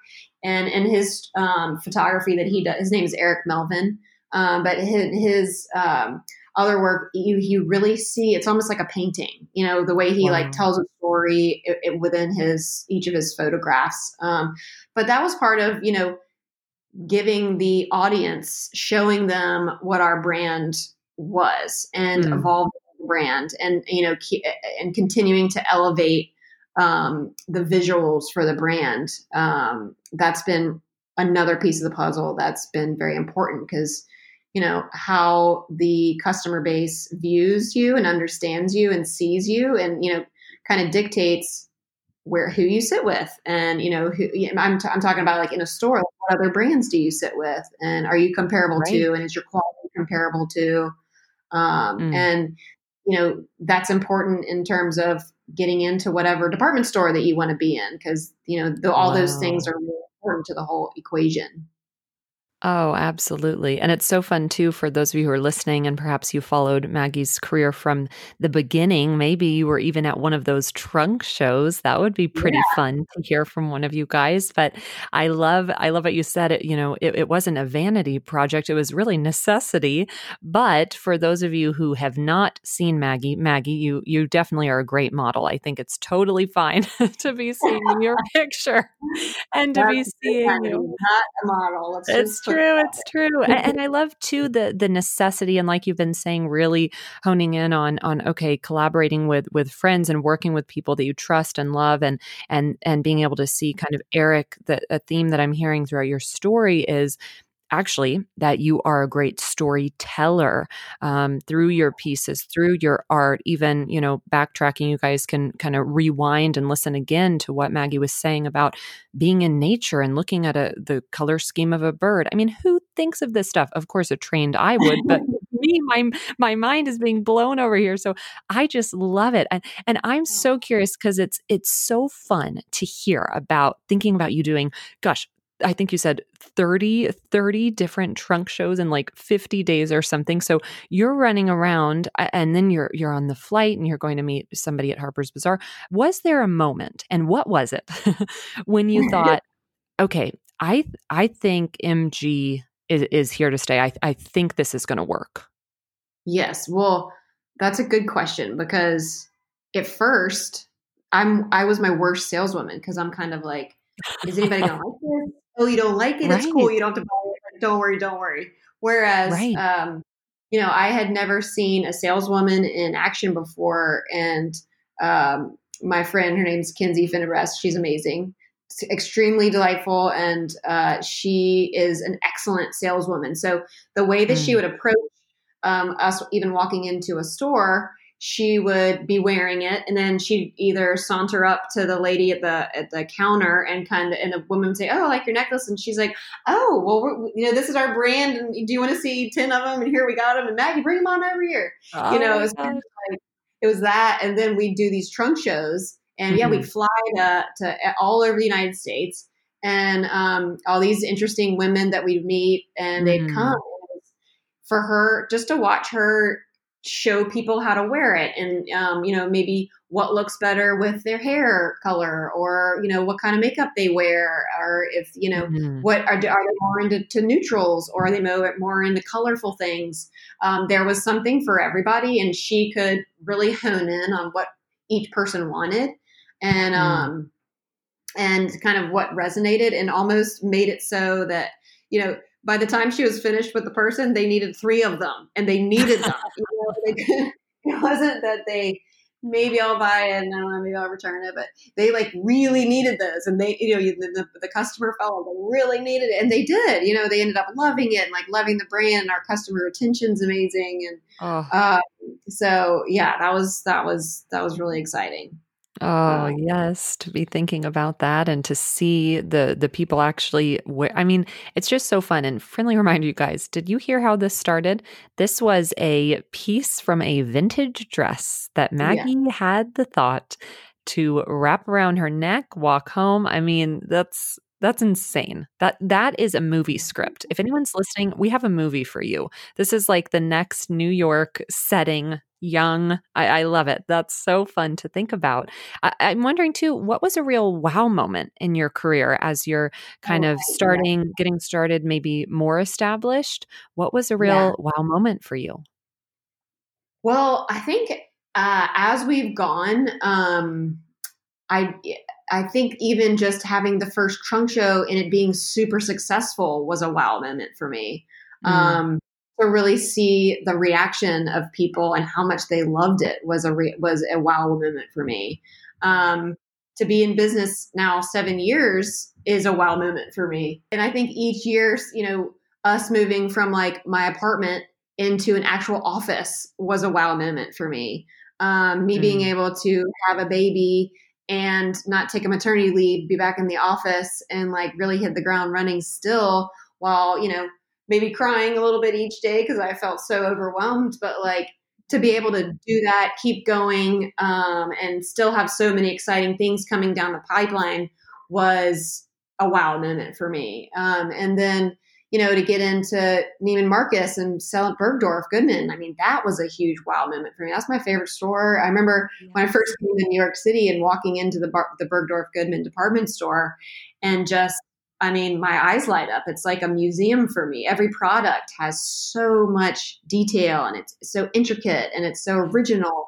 and in his um, photography that he does, his name is Eric Melvin. Um, but his, his um, other work, you, you really see it's almost like a painting. You know, the way he wow. like tells a story it, it, within his each of his photographs. Um, but that was part of you know giving the audience, showing them what our brand was and mm. evolved the brand and you know and continuing to elevate um, the visuals for the brand um, that's been another piece of the puzzle that's been very important because you know how the customer base views you and understands you and sees you and you know kind of dictates where who you sit with and you know who I'm, t- I'm talking about like in a store like what other brands do you sit with and are you comparable right. to and is your quality comparable to um, mm. and you know that's important in terms of getting into whatever department store that you want to be in because you know the, all wow. those things are really important to the whole equation Oh, absolutely. And it's so fun too for those of you who are listening and perhaps you followed Maggie's career from the beginning. Maybe you were even at one of those trunk shows. That would be pretty yeah. fun to hear from one of you guys. But I love I love what you said. It, you know, it, it wasn't a vanity project. It was really necessity. But for those of you who have not seen Maggie, Maggie, you you definitely are a great model. I think it's totally fine *laughs* to be seeing your *laughs* picture and to That's be seeing you. Not a model. It's, it's true. It's true. and, *laughs* and I love too the the necessity and like you've been saying, really honing in on on okay, collaborating with with friends and working with people that you trust and love and and and being able to see kind of Eric, the a theme that I'm hearing throughout your story is actually that you are a great storyteller um, through your pieces through your art even you know backtracking you guys can kind of rewind and listen again to what maggie was saying about being in nature and looking at a the color scheme of a bird. I mean who thinks of this stuff? Of course a trained eye would but *laughs* *laughs* me my my mind is being blown over here so i just love it and and i'm so curious because it's it's so fun to hear about thinking about you doing gosh I think you said 30, 30 different trunk shows in like 50 days or something. So you're running around and then you're you're on the flight and you're going to meet somebody at Harper's Bazaar. Was there a moment and what was it *laughs* when you *laughs* thought, okay, I I think MG is, is here to stay. I I think this is going to work. Yes. Well, that's a good question because at first I'm I was my worst saleswoman because I'm kind of like, is anybody gonna *laughs* like this? Oh, you don't like it, right. it's cool. You don't have to buy it. Don't worry, don't worry. Whereas, right. um, you know, I had never seen a saleswoman in action before, and um, my friend, her name's Kinsey Finnebreast. She's amazing, extremely delightful, and uh, she is an excellent saleswoman. So the way that mm. she would approach um, us, even walking into a store, she would be wearing it and then she'd either saunter up to the lady at the at the counter and kind of and the woman would say oh I like your necklace and she's like oh well you know this is our brand and do you want to see 10 of them and here we got them and maggie bring them on over here oh, you know it was, kind of like, it was that and then we'd do these trunk shows and mm-hmm. yeah we'd mm-hmm. fly to, to all over the united states and um, all these interesting women that we'd meet and they'd mm-hmm. come for her just to watch her show people how to wear it and um, you know maybe what looks better with their hair color or you know what kind of makeup they wear or if you know mm-hmm. what are, are they more into neutrals or are they more, more into colorful things um, there was something for everybody and she could really hone in on what each person wanted and mm-hmm. um, and kind of what resonated and almost made it so that you know by the time she was finished with the person, they needed three of them, and they needed them. *laughs* you know, they, *laughs* it wasn't that they maybe I'll buy it and know, maybe I'll return it, but they like really needed this, and they you know the, the, the customer felt they really needed it, and they did. You know, they ended up loving it and like loving the brand. And our customer retention's amazing, and oh. uh, so yeah, that was that was that was really exciting. Oh, yes, to be thinking about that and to see the the people actually wear I mean, it's just so fun and friendly *laughs* reminder you guys, did you hear how this started? This was a piece from a vintage dress that Maggie yeah. had the thought to wrap around her neck, walk home. I mean, that's that's insane. That that is a movie script. If anyone's listening, we have a movie for you. This is like the next New York setting young. I, I, love it. That's so fun to think about. I, am wondering too, what was a real wow moment in your career as you're kind oh, of starting, yeah. getting started, maybe more established? What was a real yeah. wow moment for you? Well, I think uh, as we've gone, um, I I think even just having the first trunk show and it being super successful was a wow moment for me. Mm. Um, to really see the reaction of people and how much they loved it was a re- was a wow moment for me. Um, to be in business now seven years is a wow moment for me, and I think each year, you know, us moving from like my apartment into an actual office was a wow moment for me. Um, me mm. being able to have a baby and not take a maternity leave, be back in the office and like really hit the ground running still while, you know, maybe crying a little bit each day because I felt so overwhelmed, but like to be able to do that, keep going, um, and still have so many exciting things coming down the pipeline was a wow moment for me. Um, and then you know, to get into Neiman Marcus and sell at Bergdorf Goodman. I mean, that was a huge wow moment for me. That's my favorite store. I remember when I first came to New York City and walking into the Bar- the Bergdorf Goodman department store, and just, I mean, my eyes light up. It's like a museum for me. Every product has so much detail, and it's so intricate, and it's so original.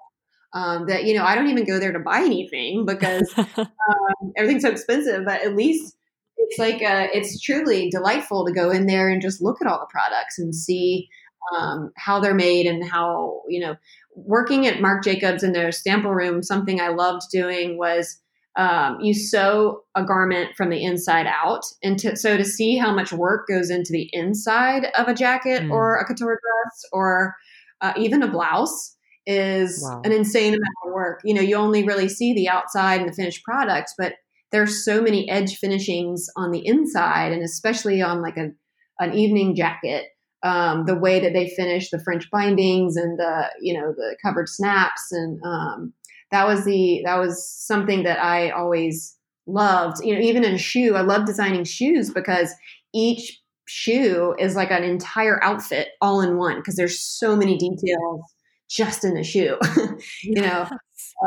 Um, that you know, I don't even go there to buy anything because *laughs* um, everything's so expensive. But at least it's like a, it's truly delightful to go in there and just look at all the products and see um, how they're made and how you know working at Marc Jacobs in their sample room. Something I loved doing was um, you sew a garment from the inside out, and to, so to see how much work goes into the inside of a jacket mm. or a couture dress or uh, even a blouse is wow. an insane amount of work. You know, you only really see the outside and the finished products, but there's so many edge finishings on the inside, and especially on like a, an evening jacket. Um, the way that they finish the French bindings and the you know the covered snaps and um, that was the that was something that I always loved. You know, even in a shoe, I love designing shoes because each shoe is like an entire outfit all in one because there's so many details just in the shoe. *laughs* you know,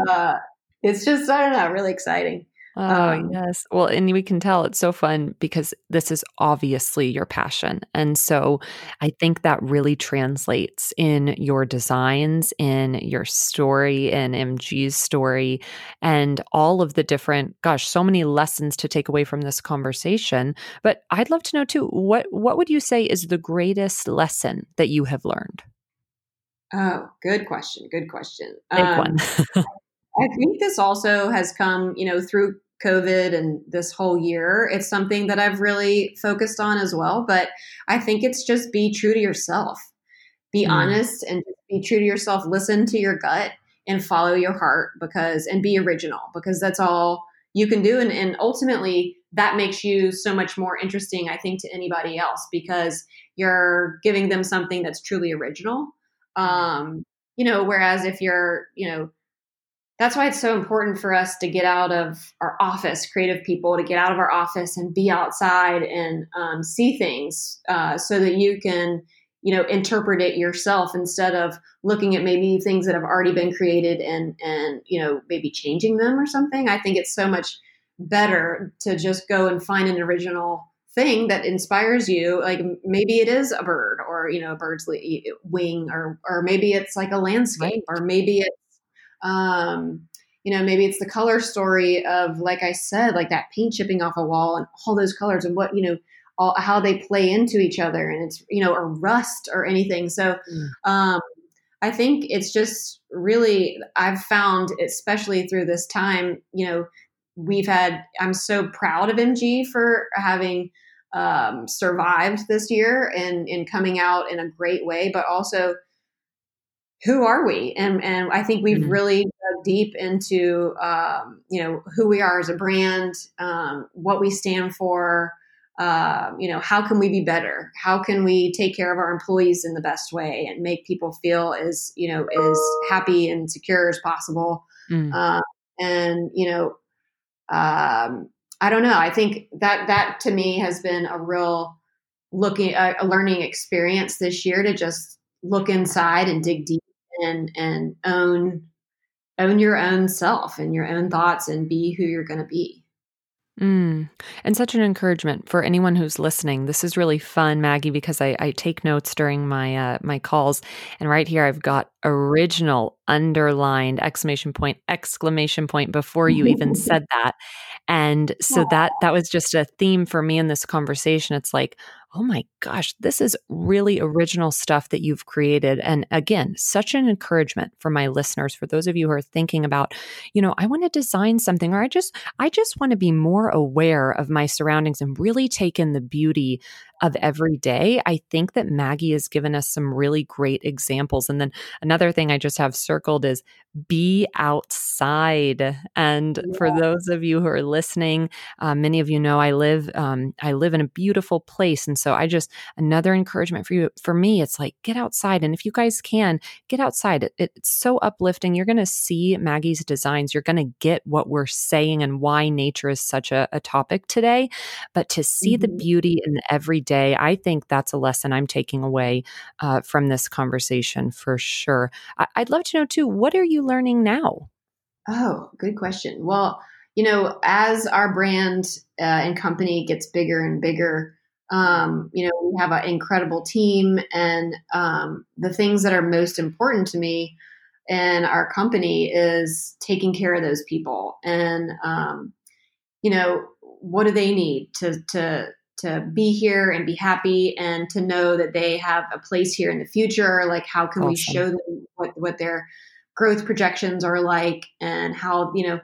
uh, it's just I don't know, really exciting. Oh, um, yes. Well, and we can tell it's so fun because this is obviously your passion. And so I think that really translates in your designs, in your story, in MG's story, and all of the different, gosh, so many lessons to take away from this conversation. But I'd love to know too, what what would you say is the greatest lesson that you have learned? Oh, good question. Good question. Big um, one. I think this also has come, you know, through COVID and this whole year. It's something that I've really focused on as well. But I think it's just be true to yourself, be mm. honest and be true to yourself. Listen to your gut and follow your heart because, and be original because that's all you can do. And, and ultimately, that makes you so much more interesting, I think, to anybody else because you're giving them something that's truly original. Mm. Um, you know, whereas if you're, you know, that's why it's so important for us to get out of our office, creative people, to get out of our office and be outside and um, see things uh, so that you can, you know, interpret it yourself instead of looking at maybe things that have already been created and, and, you know, maybe changing them or something. I think it's so much better to just go and find an original thing that inspires you like maybe it is a bird or you know a bird's wing or or maybe it's like a landscape or maybe it's um, you know, maybe it's the color story of, like I said, like that paint chipping off a wall and all those colors and what, you know, all, how they play into each other and it's, you know, or rust or anything. So, mm. um, I think it's just really, I've found, especially through this time, you know, we've had, I'm so proud of MG for having um, survived this year and, and coming out in a great way, but also who are we? And and I think we've mm-hmm. really dug deep into um, you know who we are as a brand, um, what we stand for. Uh, you know, how can we be better? How can we take care of our employees in the best way and make people feel as you know as happy and secure as possible? Mm. Uh, and you know, um, I don't know. I think that that to me has been a real looking a learning experience this year to just look inside and dig deep and and own own your own self and your own thoughts and be who you're going to be. Mm. And such an encouragement for anyone who's listening. This is really fun, Maggie, because I, I take notes during my uh, my calls, and right here I've got original underlined exclamation point exclamation point before you even *laughs* said that, and so that that was just a theme for me in this conversation. It's like, oh my gosh, this is really original stuff that you've created. And again, such an encouragement for my listeners, for those of you who are thinking about, you know, I want to design something or I just, I just want to be more aware of my surroundings and really take in the beauty of every day. I think that Maggie has given us some really great examples. And then another thing I just have circled is be outside. And yeah. for those of you who are listening, uh, many of you know I live, um, I live in a beautiful place, and so I just another encouragement for you. For me, it's like get outside, and if you guys can get outside, it, it's so uplifting. You're going to see Maggie's designs. You're going to get what we're saying and why nature is such a, a topic today. But to see mm-hmm. the beauty in every day, I think that's a lesson I'm taking away uh, from this conversation for sure. I- I'd love to know too. What are you learning now? Oh, good question. Well, you know, as our brand uh, and company gets bigger and bigger, um, you know, we have an incredible team, and um, the things that are most important to me and our company is taking care of those people, and um, you know, what do they need to to to be here and be happy, and to know that they have a place here in the future? Like, how can awesome. we show them what what their growth projections are like, and how you know.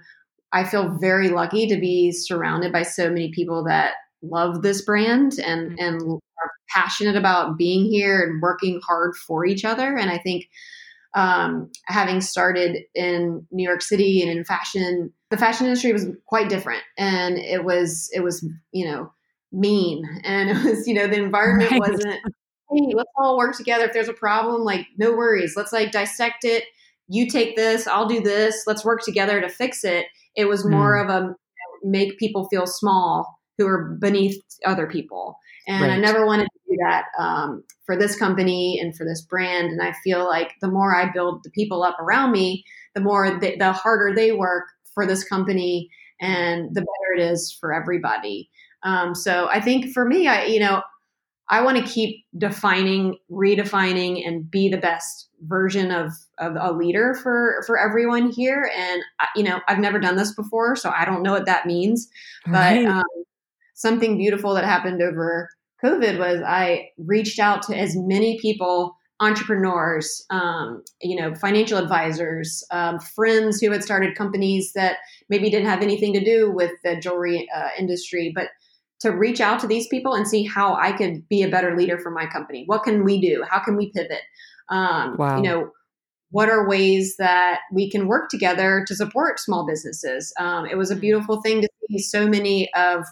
I feel very lucky to be surrounded by so many people that love this brand and mm-hmm. and are passionate about being here and working hard for each other. And I think um, having started in New York City and in fashion, the fashion industry was quite different, and it was it was you know mean, and it was you know the environment right. wasn't. Hey, let's all work together. If there's a problem, like no worries. Let's like dissect it. You take this, I'll do this. Let's work together to fix it. It was more mm. of a make people feel small who are beneath other people. And right. I never wanted to do that um, for this company and for this brand. And I feel like the more I build the people up around me, the more they, the harder they work for this company, and the better it is for everybody. Um, so I think for me, I you know I want to keep defining, redefining, and be the best version of, of a leader for for everyone here. And you know, I've never done this before, so I don't know what that means. Right. But um, something beautiful that happened over COVID was I reached out to as many people, entrepreneurs, um, you know, financial advisors, um, friends who had started companies that maybe didn't have anything to do with the jewelry uh, industry, but to reach out to these people and see how I could be a better leader for my company. What can we do? How can we pivot? Um, wow. You know, what are ways that we can work together to support small businesses? Um, it was a beautiful thing to see so many of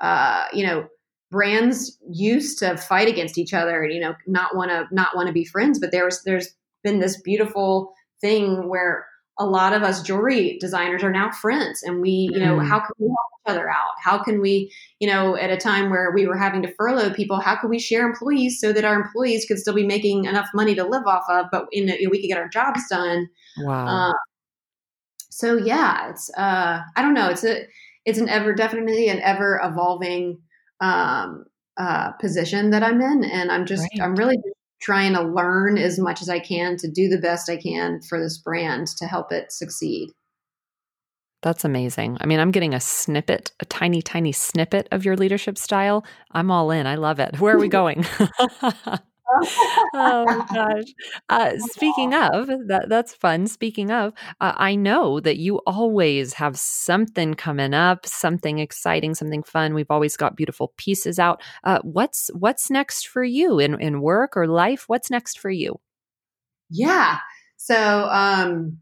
uh, you know, brands used to fight against each other and you know not want to not want to be friends but there's there's been this beautiful thing where a lot of us jewelry designers are now friends and we you know mm. how can we help each other out how can we you know at a time where we were having to furlough people how could we share employees so that our employees could still be making enough money to live off of but in a, we could get our jobs done wow uh, so yeah it's uh i don't know it's a it's an ever definitely an ever evolving um, uh, position that I'm in, and I'm just right. I'm really trying to learn as much as I can to do the best I can for this brand to help it succeed. That's amazing. I mean, I'm getting a snippet, a tiny, tiny snippet of your leadership style. I'm all in. I love it. Where are we *laughs* going? *laughs* *laughs* oh *laughs* gosh. Uh, speaking of that, that's fun. Speaking of, uh, I know that you always have something coming up, something exciting, something fun. We've always got beautiful pieces out. Uh, what's what's next for you in in work or life? What's next for you? Yeah. So um,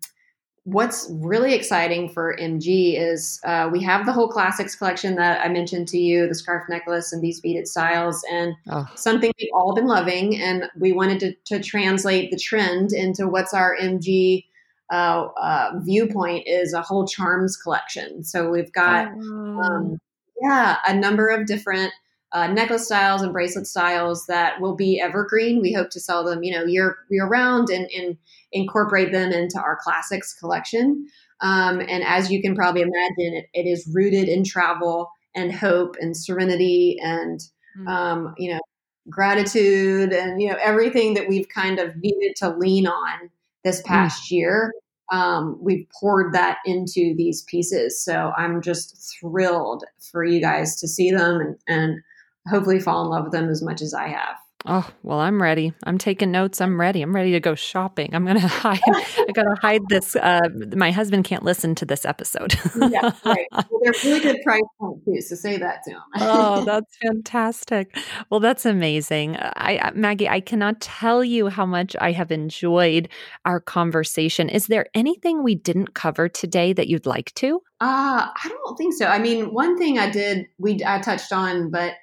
what's really exciting for MG is uh, we have the whole classics collection that I mentioned to you, the scarf necklace and these beaded styles, and oh. something we've all been loving. And we wanted to, to translate the trend into what's our MG uh, uh, viewpoint is a whole charms collection. So we've got, oh. um, yeah, a number of different uh, necklace styles and bracelet styles that will be evergreen. We hope to sell them, you know, year year round and, and incorporate them into our classics collection. Um, and as you can probably imagine, it, it is rooted in travel and hope and serenity and mm-hmm. um, you know gratitude and you know everything that we've kind of needed to lean on this mm. past mm-hmm. year. Um, we've poured that into these pieces. So I'm just thrilled for you guys to see them and, and hopefully fall in love with them as much as I have. Oh, well, I'm ready. I'm taking notes. I'm ready. I'm ready to go shopping. I'm going *laughs* to hide. I got to hide this. Uh, my husband can't listen to this episode. yeah, right. *laughs* Well, they're really good price point too. So say that to him. *laughs* oh, that's fantastic. Well, that's amazing. I, Maggie, I cannot tell you how much I have enjoyed our conversation. Is there anything we didn't cover today that you'd like to? Uh, I don't think so. I mean, one thing I did, we I touched on, but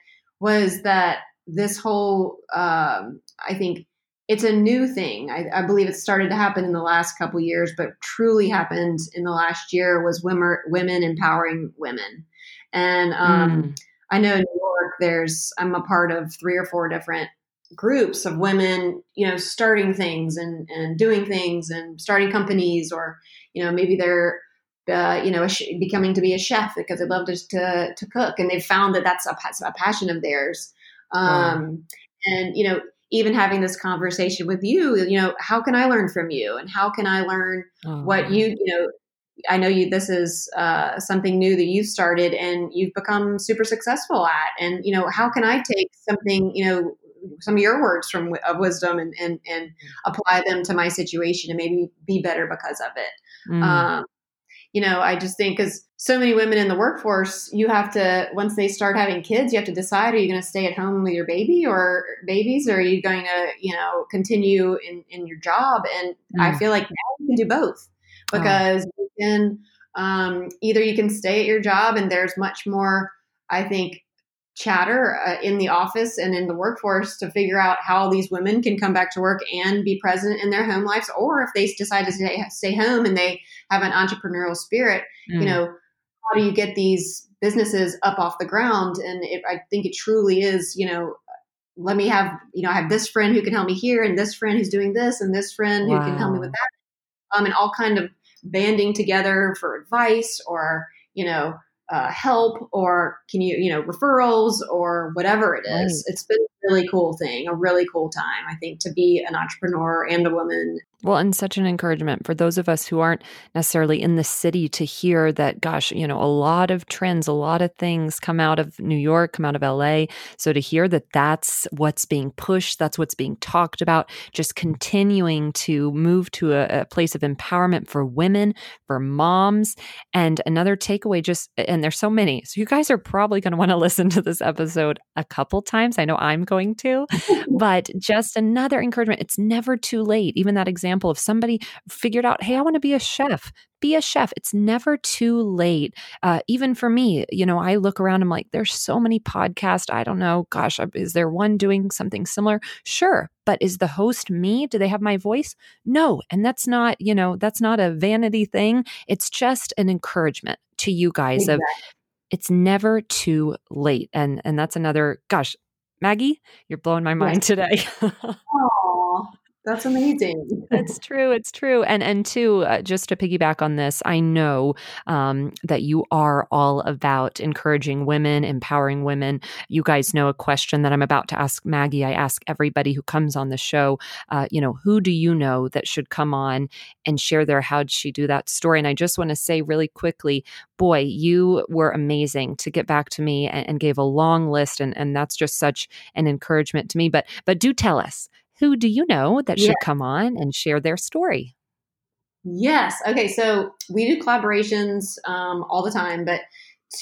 was that this whole um, i think it's a new thing I, I, believe it started to happen in the last couple years but truly happened in the last year was women, women empowering women and um, mm. i know in new york there's i'm a part of three or four different groups of women you know starting things and, and doing things and starting companies or you know maybe they're uh, you know, sh- becoming to be a chef because they love to, to, to cook, and they've found that that's a, a passion of theirs. Um, And, you know, even having this conversation with you, you know, how can I learn from you? And how can I learn oh, what you, you know, I know you, this is uh, something new that you've started and you've become super successful at. And, you know, how can I take something, you know, some of your words from of wisdom and, and, and mm. apply them to my situation and maybe be better because of it. Mm. Um, you know, I just think because so many women in the workforce, you have to, once they start having kids, you have to decide are you going to stay at home with your baby or babies, or are you going to, you know, continue in, in your job? And mm. I feel like now you can do both oh. because oh. you can um, either you can stay at your job and there's much more, I think, chatter uh, in the office and in the workforce to figure out how these women can come back to work and be present in their home lives or if they decide to stay, stay home and they have an entrepreneurial spirit mm. you know how do you get these businesses up off the ground and it, i think it truly is you know let me have you know i have this friend who can help me here and this friend who's doing this and this friend wow. who can help me with that um, and all kind of banding together for advice or you know uh, help or can you you know referrals or whatever it is right. it's been a really cool thing a really cool time i think to be an entrepreneur and a woman well, and such an encouragement for those of us who aren't necessarily in the city to hear that, gosh, you know, a lot of trends, a lot of things come out of New York, come out of LA. So to hear that that's what's being pushed, that's what's being talked about, just continuing to move to a, a place of empowerment for women, for moms. And another takeaway, just, and there's so many. So you guys are probably going to want to listen to this episode a couple times. I know I'm going to, *laughs* but just another encouragement. It's never too late. Even that example example of somebody figured out, hey, I want to be a chef. Be a chef. It's never too late. Uh, even for me, you know, I look around, I'm like, there's so many podcasts. I don't know. Gosh, is there one doing something similar? Sure. But is the host me? Do they have my voice? No. And that's not, you know, that's not a vanity thing. It's just an encouragement to you guys exactly. of it's never too late. And and that's another gosh, Maggie, you're blowing my mind today. *laughs* That's amazing. *laughs* it's true. It's true. And and two, uh, just to piggyback on this, I know um, that you are all about encouraging women, empowering women. You guys know a question that I'm about to ask Maggie. I ask everybody who comes on the show. Uh, you know, who do you know that should come on and share their how'd she do that story? And I just want to say really quickly, boy, you were amazing to get back to me and, and gave a long list, and and that's just such an encouragement to me. But but do tell us who do you know that should come on and share their story? Yes. Okay. So we do collaborations um, all the time, but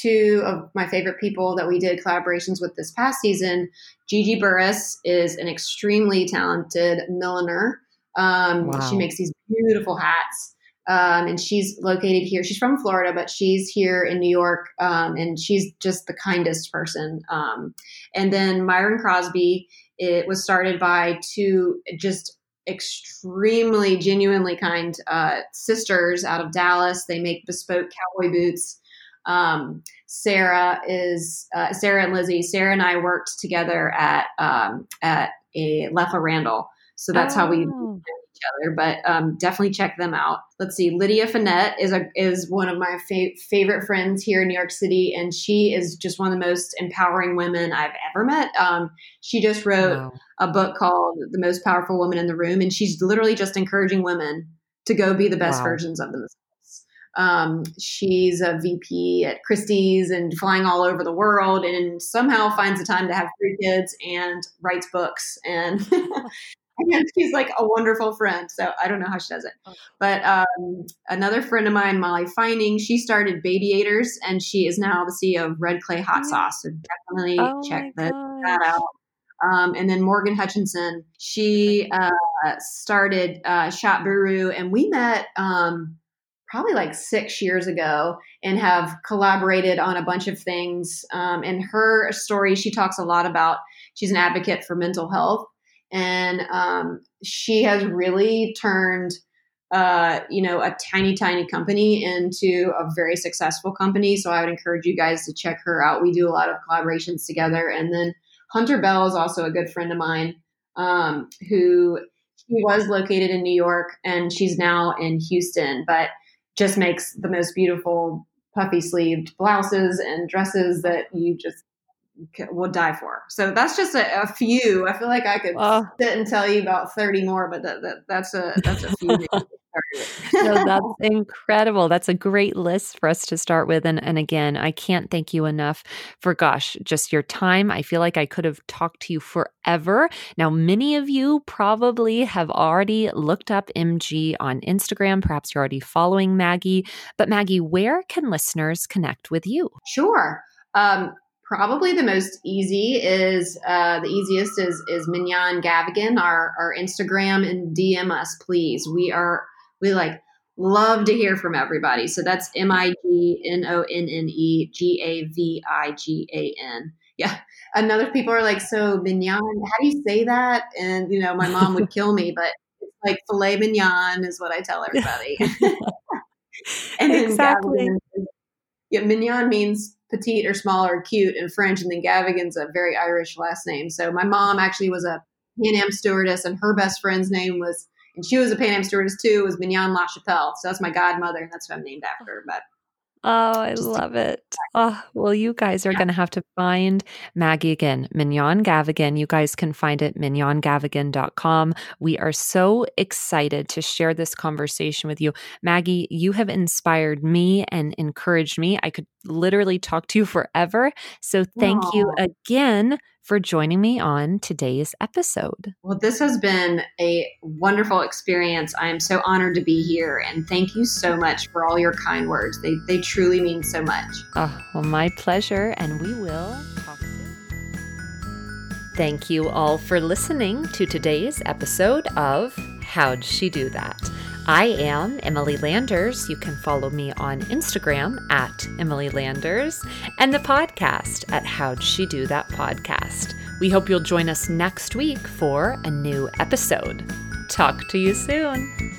two of my favorite people that we did collaborations with this past season, Gigi Burris is an extremely talented milliner. Um, wow. She makes these beautiful hats. Um, and she's located here. She's from Florida, but she's here in New York, um, and she's just the kindest person. Um, and then Miron Crosby it was started by two just extremely genuinely kind uh, sisters out of Dallas. They make bespoke cowboy boots. Um, Sarah is uh, Sarah and Lizzie. Sarah and I worked together at um, at a Loeffler Randall, so that's oh. how we oh other, but um, definitely check them out. Let's see, Lydia Fenet is a is one of my fa- favorite friends here in New York City, and she is just one of the most empowering women I've ever met. Um, she just wrote wow. a book called "The Most Powerful Woman in the Room," and she's literally just encouraging women to go be the best wow. versions of themselves. Um, she's a VP at Christie's and flying all over the world, and somehow finds the time to have three kids and writes books. And *laughs* and *laughs* she's like a wonderful friend. So I don't know how she does it. Oh. But um, another friend of mine, Molly Fienning, she started Babiators, and she is now the CEO of Red Clay Hot mm. Sauce. So definitely oh check that, that out. Um, and then Morgan Hutchinson, she uh, started uh, Shop Buru, and we met um, probably like six years ago and have collaborated on a bunch of things. Um, and her story, she talks a lot about, she's an advocate for mental health. And um, she has really turned, uh, you know, a tiny, tiny company into a very successful company. So I would encourage you guys to check her out. We do a lot of collaborations together. And then Hunter Bell is also a good friend of mine um, who he was located in New York and she's now in Houston, but just makes the most beautiful puffy sleeved blouses and dresses that you just will die for. So that's just a, a, few. I feel like I could uh, sit and tell you about 30 more, but that, that that's a that's a few. *laughs* no, that's incredible. That's a great list for us to start with. And and again, I can't thank you enough for gosh, just your time. I feel like I could have talked to you forever. Now, many of you probably have already looked up MG on Instagram. Perhaps you're already following Maggie. But Maggie, where can listeners connect with you? Sure. Um, probably the most easy is uh, the easiest is is Mignonne Gavigan, our our Instagram, and DM us, please. We are we like love to hear from everybody. So that's M I G N O N N E G A V I G A N. Yeah. Another people are like, so mignon, how do you say that? And you know, my mom would kill me, but it's like filet mignon is what I tell everybody. *laughs* and exactly. Gavigan, yeah, mignon means petite or small or cute in French, and then Gavigan's a very Irish last name. So my mom actually was a Pan Am stewardess, and her best friend's name was, and she was a Pan Am stewardess too, was Mignon LaChapelle. So that's my godmother, and that's what I'm named after. But Oh, I love it. Oh, well, you guys are yeah. going to have to find Maggie again, Mignonne Gavigan. You guys can find it mignonnegavigan.com. We are so excited to share this conversation with you. Maggie, you have inspired me and encouraged me. I could literally talk to you forever. So thank Aww. you again for joining me on today's episode. Well, this has been a wonderful experience. I am so honored to be here and thank you so much for all your kind words. They they truly mean so much. Oh, well, my pleasure and we will talk soon. Thank you all for listening to today's episode of How'd She Do That? I am Emily Landers. You can follow me on Instagram at Emily Landers and the podcast at How'd She Do That Podcast. We hope you'll join us next week for a new episode. Talk to you soon.